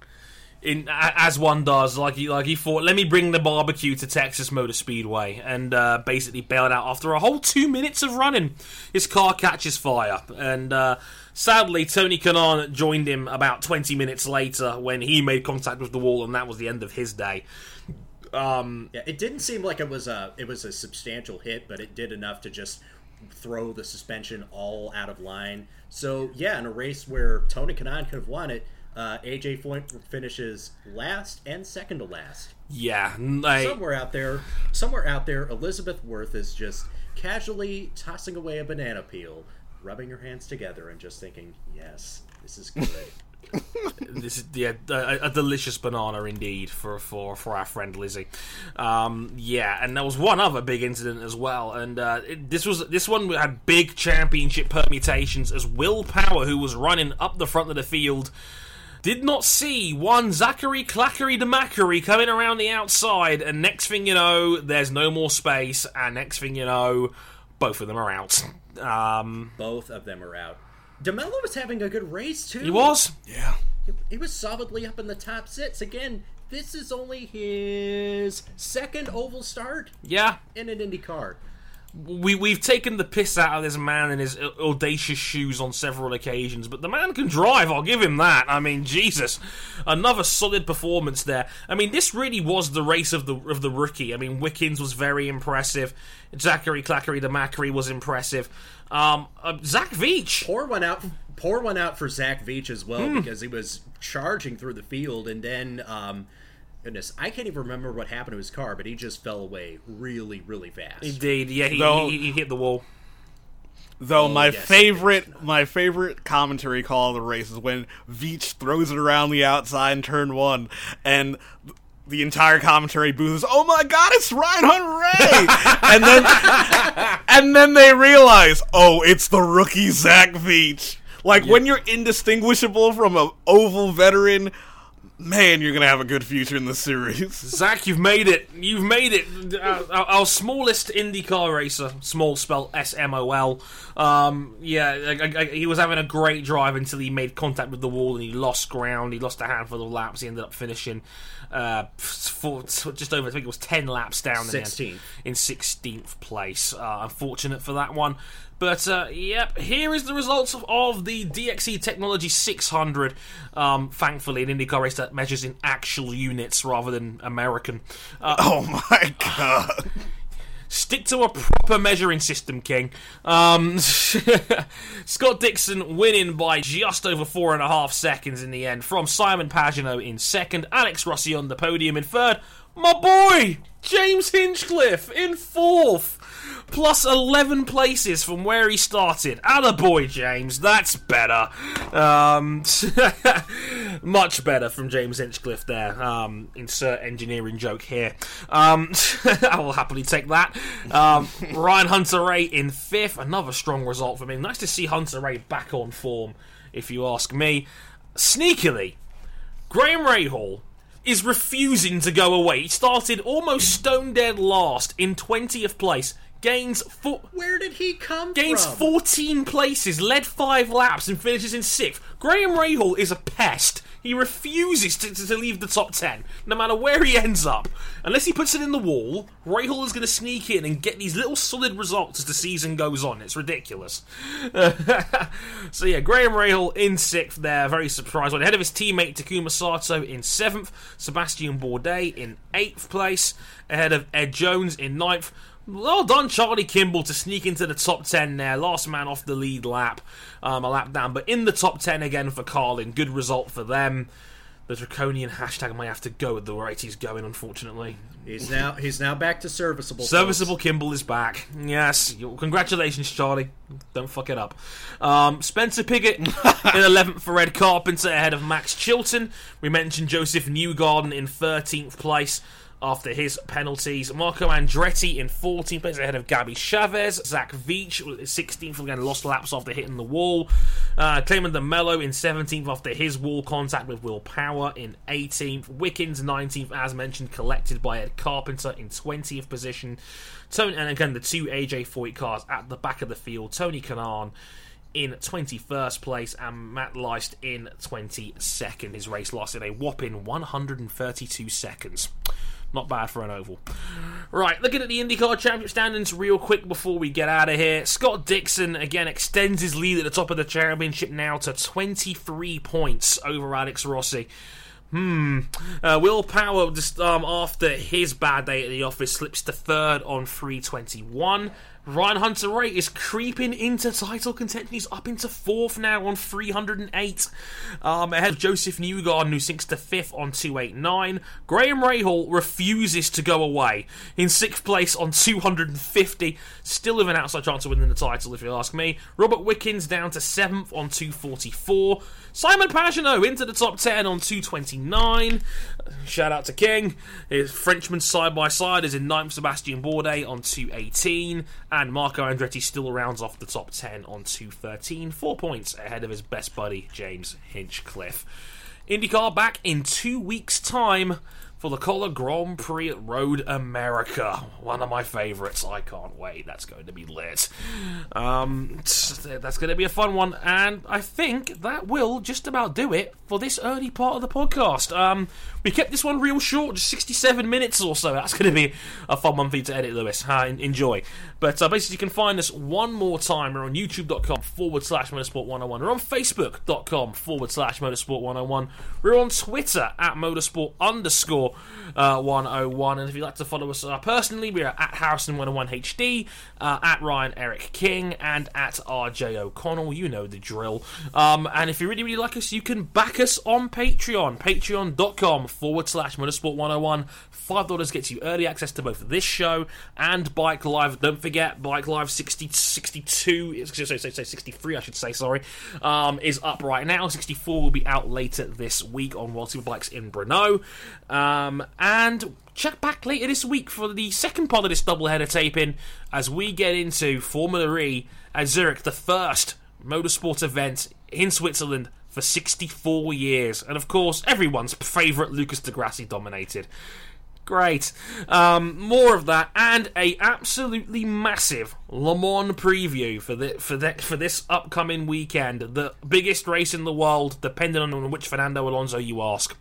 C: In as one does, like he like he thought, let me bring the barbecue to Texas Motor Speedway, and uh, basically bailed out after a whole two minutes of running. His car catches fire, and uh, sadly, Tony Kanaan joined him about twenty minutes later when he made contact with the wall, and that was the end of his day. Um,
E: Yeah, it didn't seem like it was a it was a substantial hit, but it did enough to just throw the suspension all out of line. So yeah, in a race where Tony Kanaan could have won it, uh, AJ Foyt finishes last and second to last.
C: yeah, I-
E: Somewhere out there, somewhere out there, Elizabeth Worth is just casually tossing away a banana peel, rubbing her hands together, and just thinking, "Yes, this is good."
C: this is yeah, a, a delicious banana indeed for for for our friend Lizzie. Um, yeah, and there was one other big incident as well, and uh, it, this was this one had big championship permutations as Will Power, who was running up the front of the field. Did not see one Zachary Clackery de Mackery coming around the outside, and next thing you know, there's no more space, and next thing you know, both of them are out. Um,
E: Both of them are out. De Melo was having a good race too.
C: he was,
D: Yeah.
E: He was solidly up in the top six. Again, this is only his second oval start
C: yeah,
E: in an Indy car.
C: We we've taken the piss out of this man in his audacious shoes on several occasions, but the man can drive. I'll give him that. I mean, Jesus, another solid performance there. I mean, this really was the race of the of the rookie. I mean, Wickens was very impressive. Zachary Clackery the Mackery was impressive. Um, uh, Zach Veach.
E: Pour one out. Pour one out for Zach Veach as well because he was charging through the field and then, um, goodness, I can't even remember what happened to his car, but he just fell away really, really fast.
C: Indeed, yeah, he,
D: No.
C: he, he hit the wall.
D: Though oh, my
E: yes,
D: favorite, my favorite commentary call of the race is when Veach throws it around the outside in turn one, and the entire commentary booth is, "Oh my God, it's Ryan Hunter and then, and then they realize, oh, it's the rookie Zach Veach. Like when you're indistinguishable from an oval veteran, man, you're gonna have a good future in the series.
C: Zach, you've made it. You've made it. Uh, our, our smallest IndyCar racer, small spell S M O L. Um, yeah, I, I- he was having a great drive until he made contact with the wall and he lost ground. He lost a handful of laps. He ended up finishing uh, for, just over, I think it was 10 laps down in
E: 16th.
C: in 16th place. Uh, unfortunate for that one. But, uh, yep, here is the results of, of the DXC Technology 600. Um, thankfully, an IndyCar race that measures in actual units rather than American. Uh,
D: Oh my God.
C: Stick to a proper measuring system, King. Um, Scott Dixon winning by just over four and a half seconds in the end from Simon Pagenaud in second, Alex Rossi on the podium in third, my boy James Hinchcliffe in fourth, plus 11 places from where he started. boy, James, that's better. Um, much better from James Hinchcliffe there. Um, insert engineering joke here. Um, I will happily take that. Um, Ryan Hunter-Reay in fifth, another strong result for him. Nice to see Hunter-Reay back on form, if you ask me. Sneakily, Graham Rahal is refusing to go away. He started almost stone dead last in 20th place. Gains four.
E: Where did he come
C: Gains
E: from?
C: 14 places, led 5 laps, and finishes in 6th. Graham Rahal is a pest. He refuses to, to, to leave the top 10, no matter where he ends up. Unless he puts it in the wall, Rahal is going to sneak in and get these little solid results as the season goes on. It's ridiculous. so, yeah, Graham Rahal in 6th there, very surprised. Ahead of his teammate Takuma Sato in 7th, Sébastien Bourdais in 8th place, ahead of Ed Jones in 9th. Well done, Charlie Kimball, to sneak into the top 10 there. Last man off the lead lap, um, a lap down, but in the top 10 again for Carlin. Good result for them. The draconian hashtag might have to go at the rate he's going, unfortunately.
E: He's now he's now back to serviceable.
C: Serviceable Kimball is back. Yes. Congratulations, Charlie. Don't fuck it up. Um, Spencer Pigot in 11th for Ed Carpenter ahead of Max Chilton. We mentioned Josef Newgarden in 13th place after his penalties. Marco Andretti in 14th place ahead of Gabby Chaves. Zach Veach 16th again, lost laps after hitting the wall. Uh, Claman De Melo in 17th after his wall contact with Will Power in 18th. Wickens 19th, as mentioned, collected by Ed Carpenter in 20th position. Tony, and again, the two AJ Foyt cars at the back of the field. Tony Kanaan in 21st place and Matt Leist in 22nd. His race lasted a whopping 132 seconds. Not bad for an oval. Right, looking at the IndyCar Championship standings real quick before we get out of here. Scott Dixon again extends his lead at the top of the championship now to 23 points over Alex Rossi. Hmm. Uh, Will Power, just um, after his bad day at the office, slips to third on 321. Ryan Hunter-Reay is creeping into title contention. He's up into fourth now on 308. Um, ahead of Josef Newgarden, who sinks to fifth on 289. Graham Rahal refuses to go away. In sixth place on 250. Still with an outside chance of winning the title, if you ask me. Robert Wickens down to seventh on 244. Simon Pagenaud into the top 10 on 229. Shout out to King. His Frenchman side by side is in ninth. Sébastien Bourdais on 218. And Marco Andretti still rounds off the top 10 on 213. Four points ahead of his best buddy, James Hinchcliffe. IndyCar back in two weeks' time for the Kohler Grand Prix at Road America. One of my favourites. I can't wait. That's going to be lit. Um, that's going to be a fun one. And I think that will just about do it for this early part of the podcast. Um, we kept this one real short, just 67 minutes or so. That's going to be a fun one for you to edit, Lewis. Uh, enjoy. But uh, basically, you can find us one more time. We're on youtube.com forward slash motorsport 101. We're on facebook.com forward slash motorsport 101. We're on Twitter at motorsport underscore uh, 101. And if you'd like to follow us uh, personally, we are at Harrison101HD, uh, at Ryan Eric King, and at RJ O'Connell. You know the drill. Um, and if you really, really like us, you can back us on Patreon. Patreon.com forward slash motorsport 101. $5 gets you early access to both this show and Bike Live. Don't forget, Bike Live 60, 62, say, say, say 63, I should say, sorry, um, is up right now. 64 will be out later this week on World Superbikes in Brno. Um, and check back later this week for the second part of this doubleheader taping as we get into Formula E at Zurich, the first motorsport event in Switzerland for 64 years. And of course, everyone's favourite Lucas di Grassi dominated. Great. Um, more of that, and a absolutely massive Le Mans preview for the, for the, for this upcoming weekend. The biggest race in the world, depending on which Fernando Alonso you ask.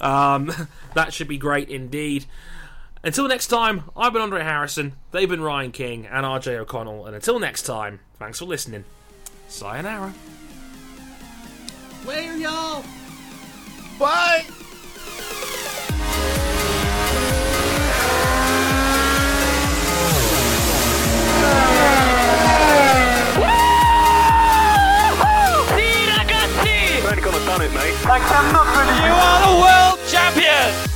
C: Um, that should be great indeed. Until next time, I've been Andre Harrison, they've been Ryan King and RJ O'Connell, and until next time, thanks for listening. Sayonara.
E: Later, y'all.
D: Bye! I cannot believe You are the world champion!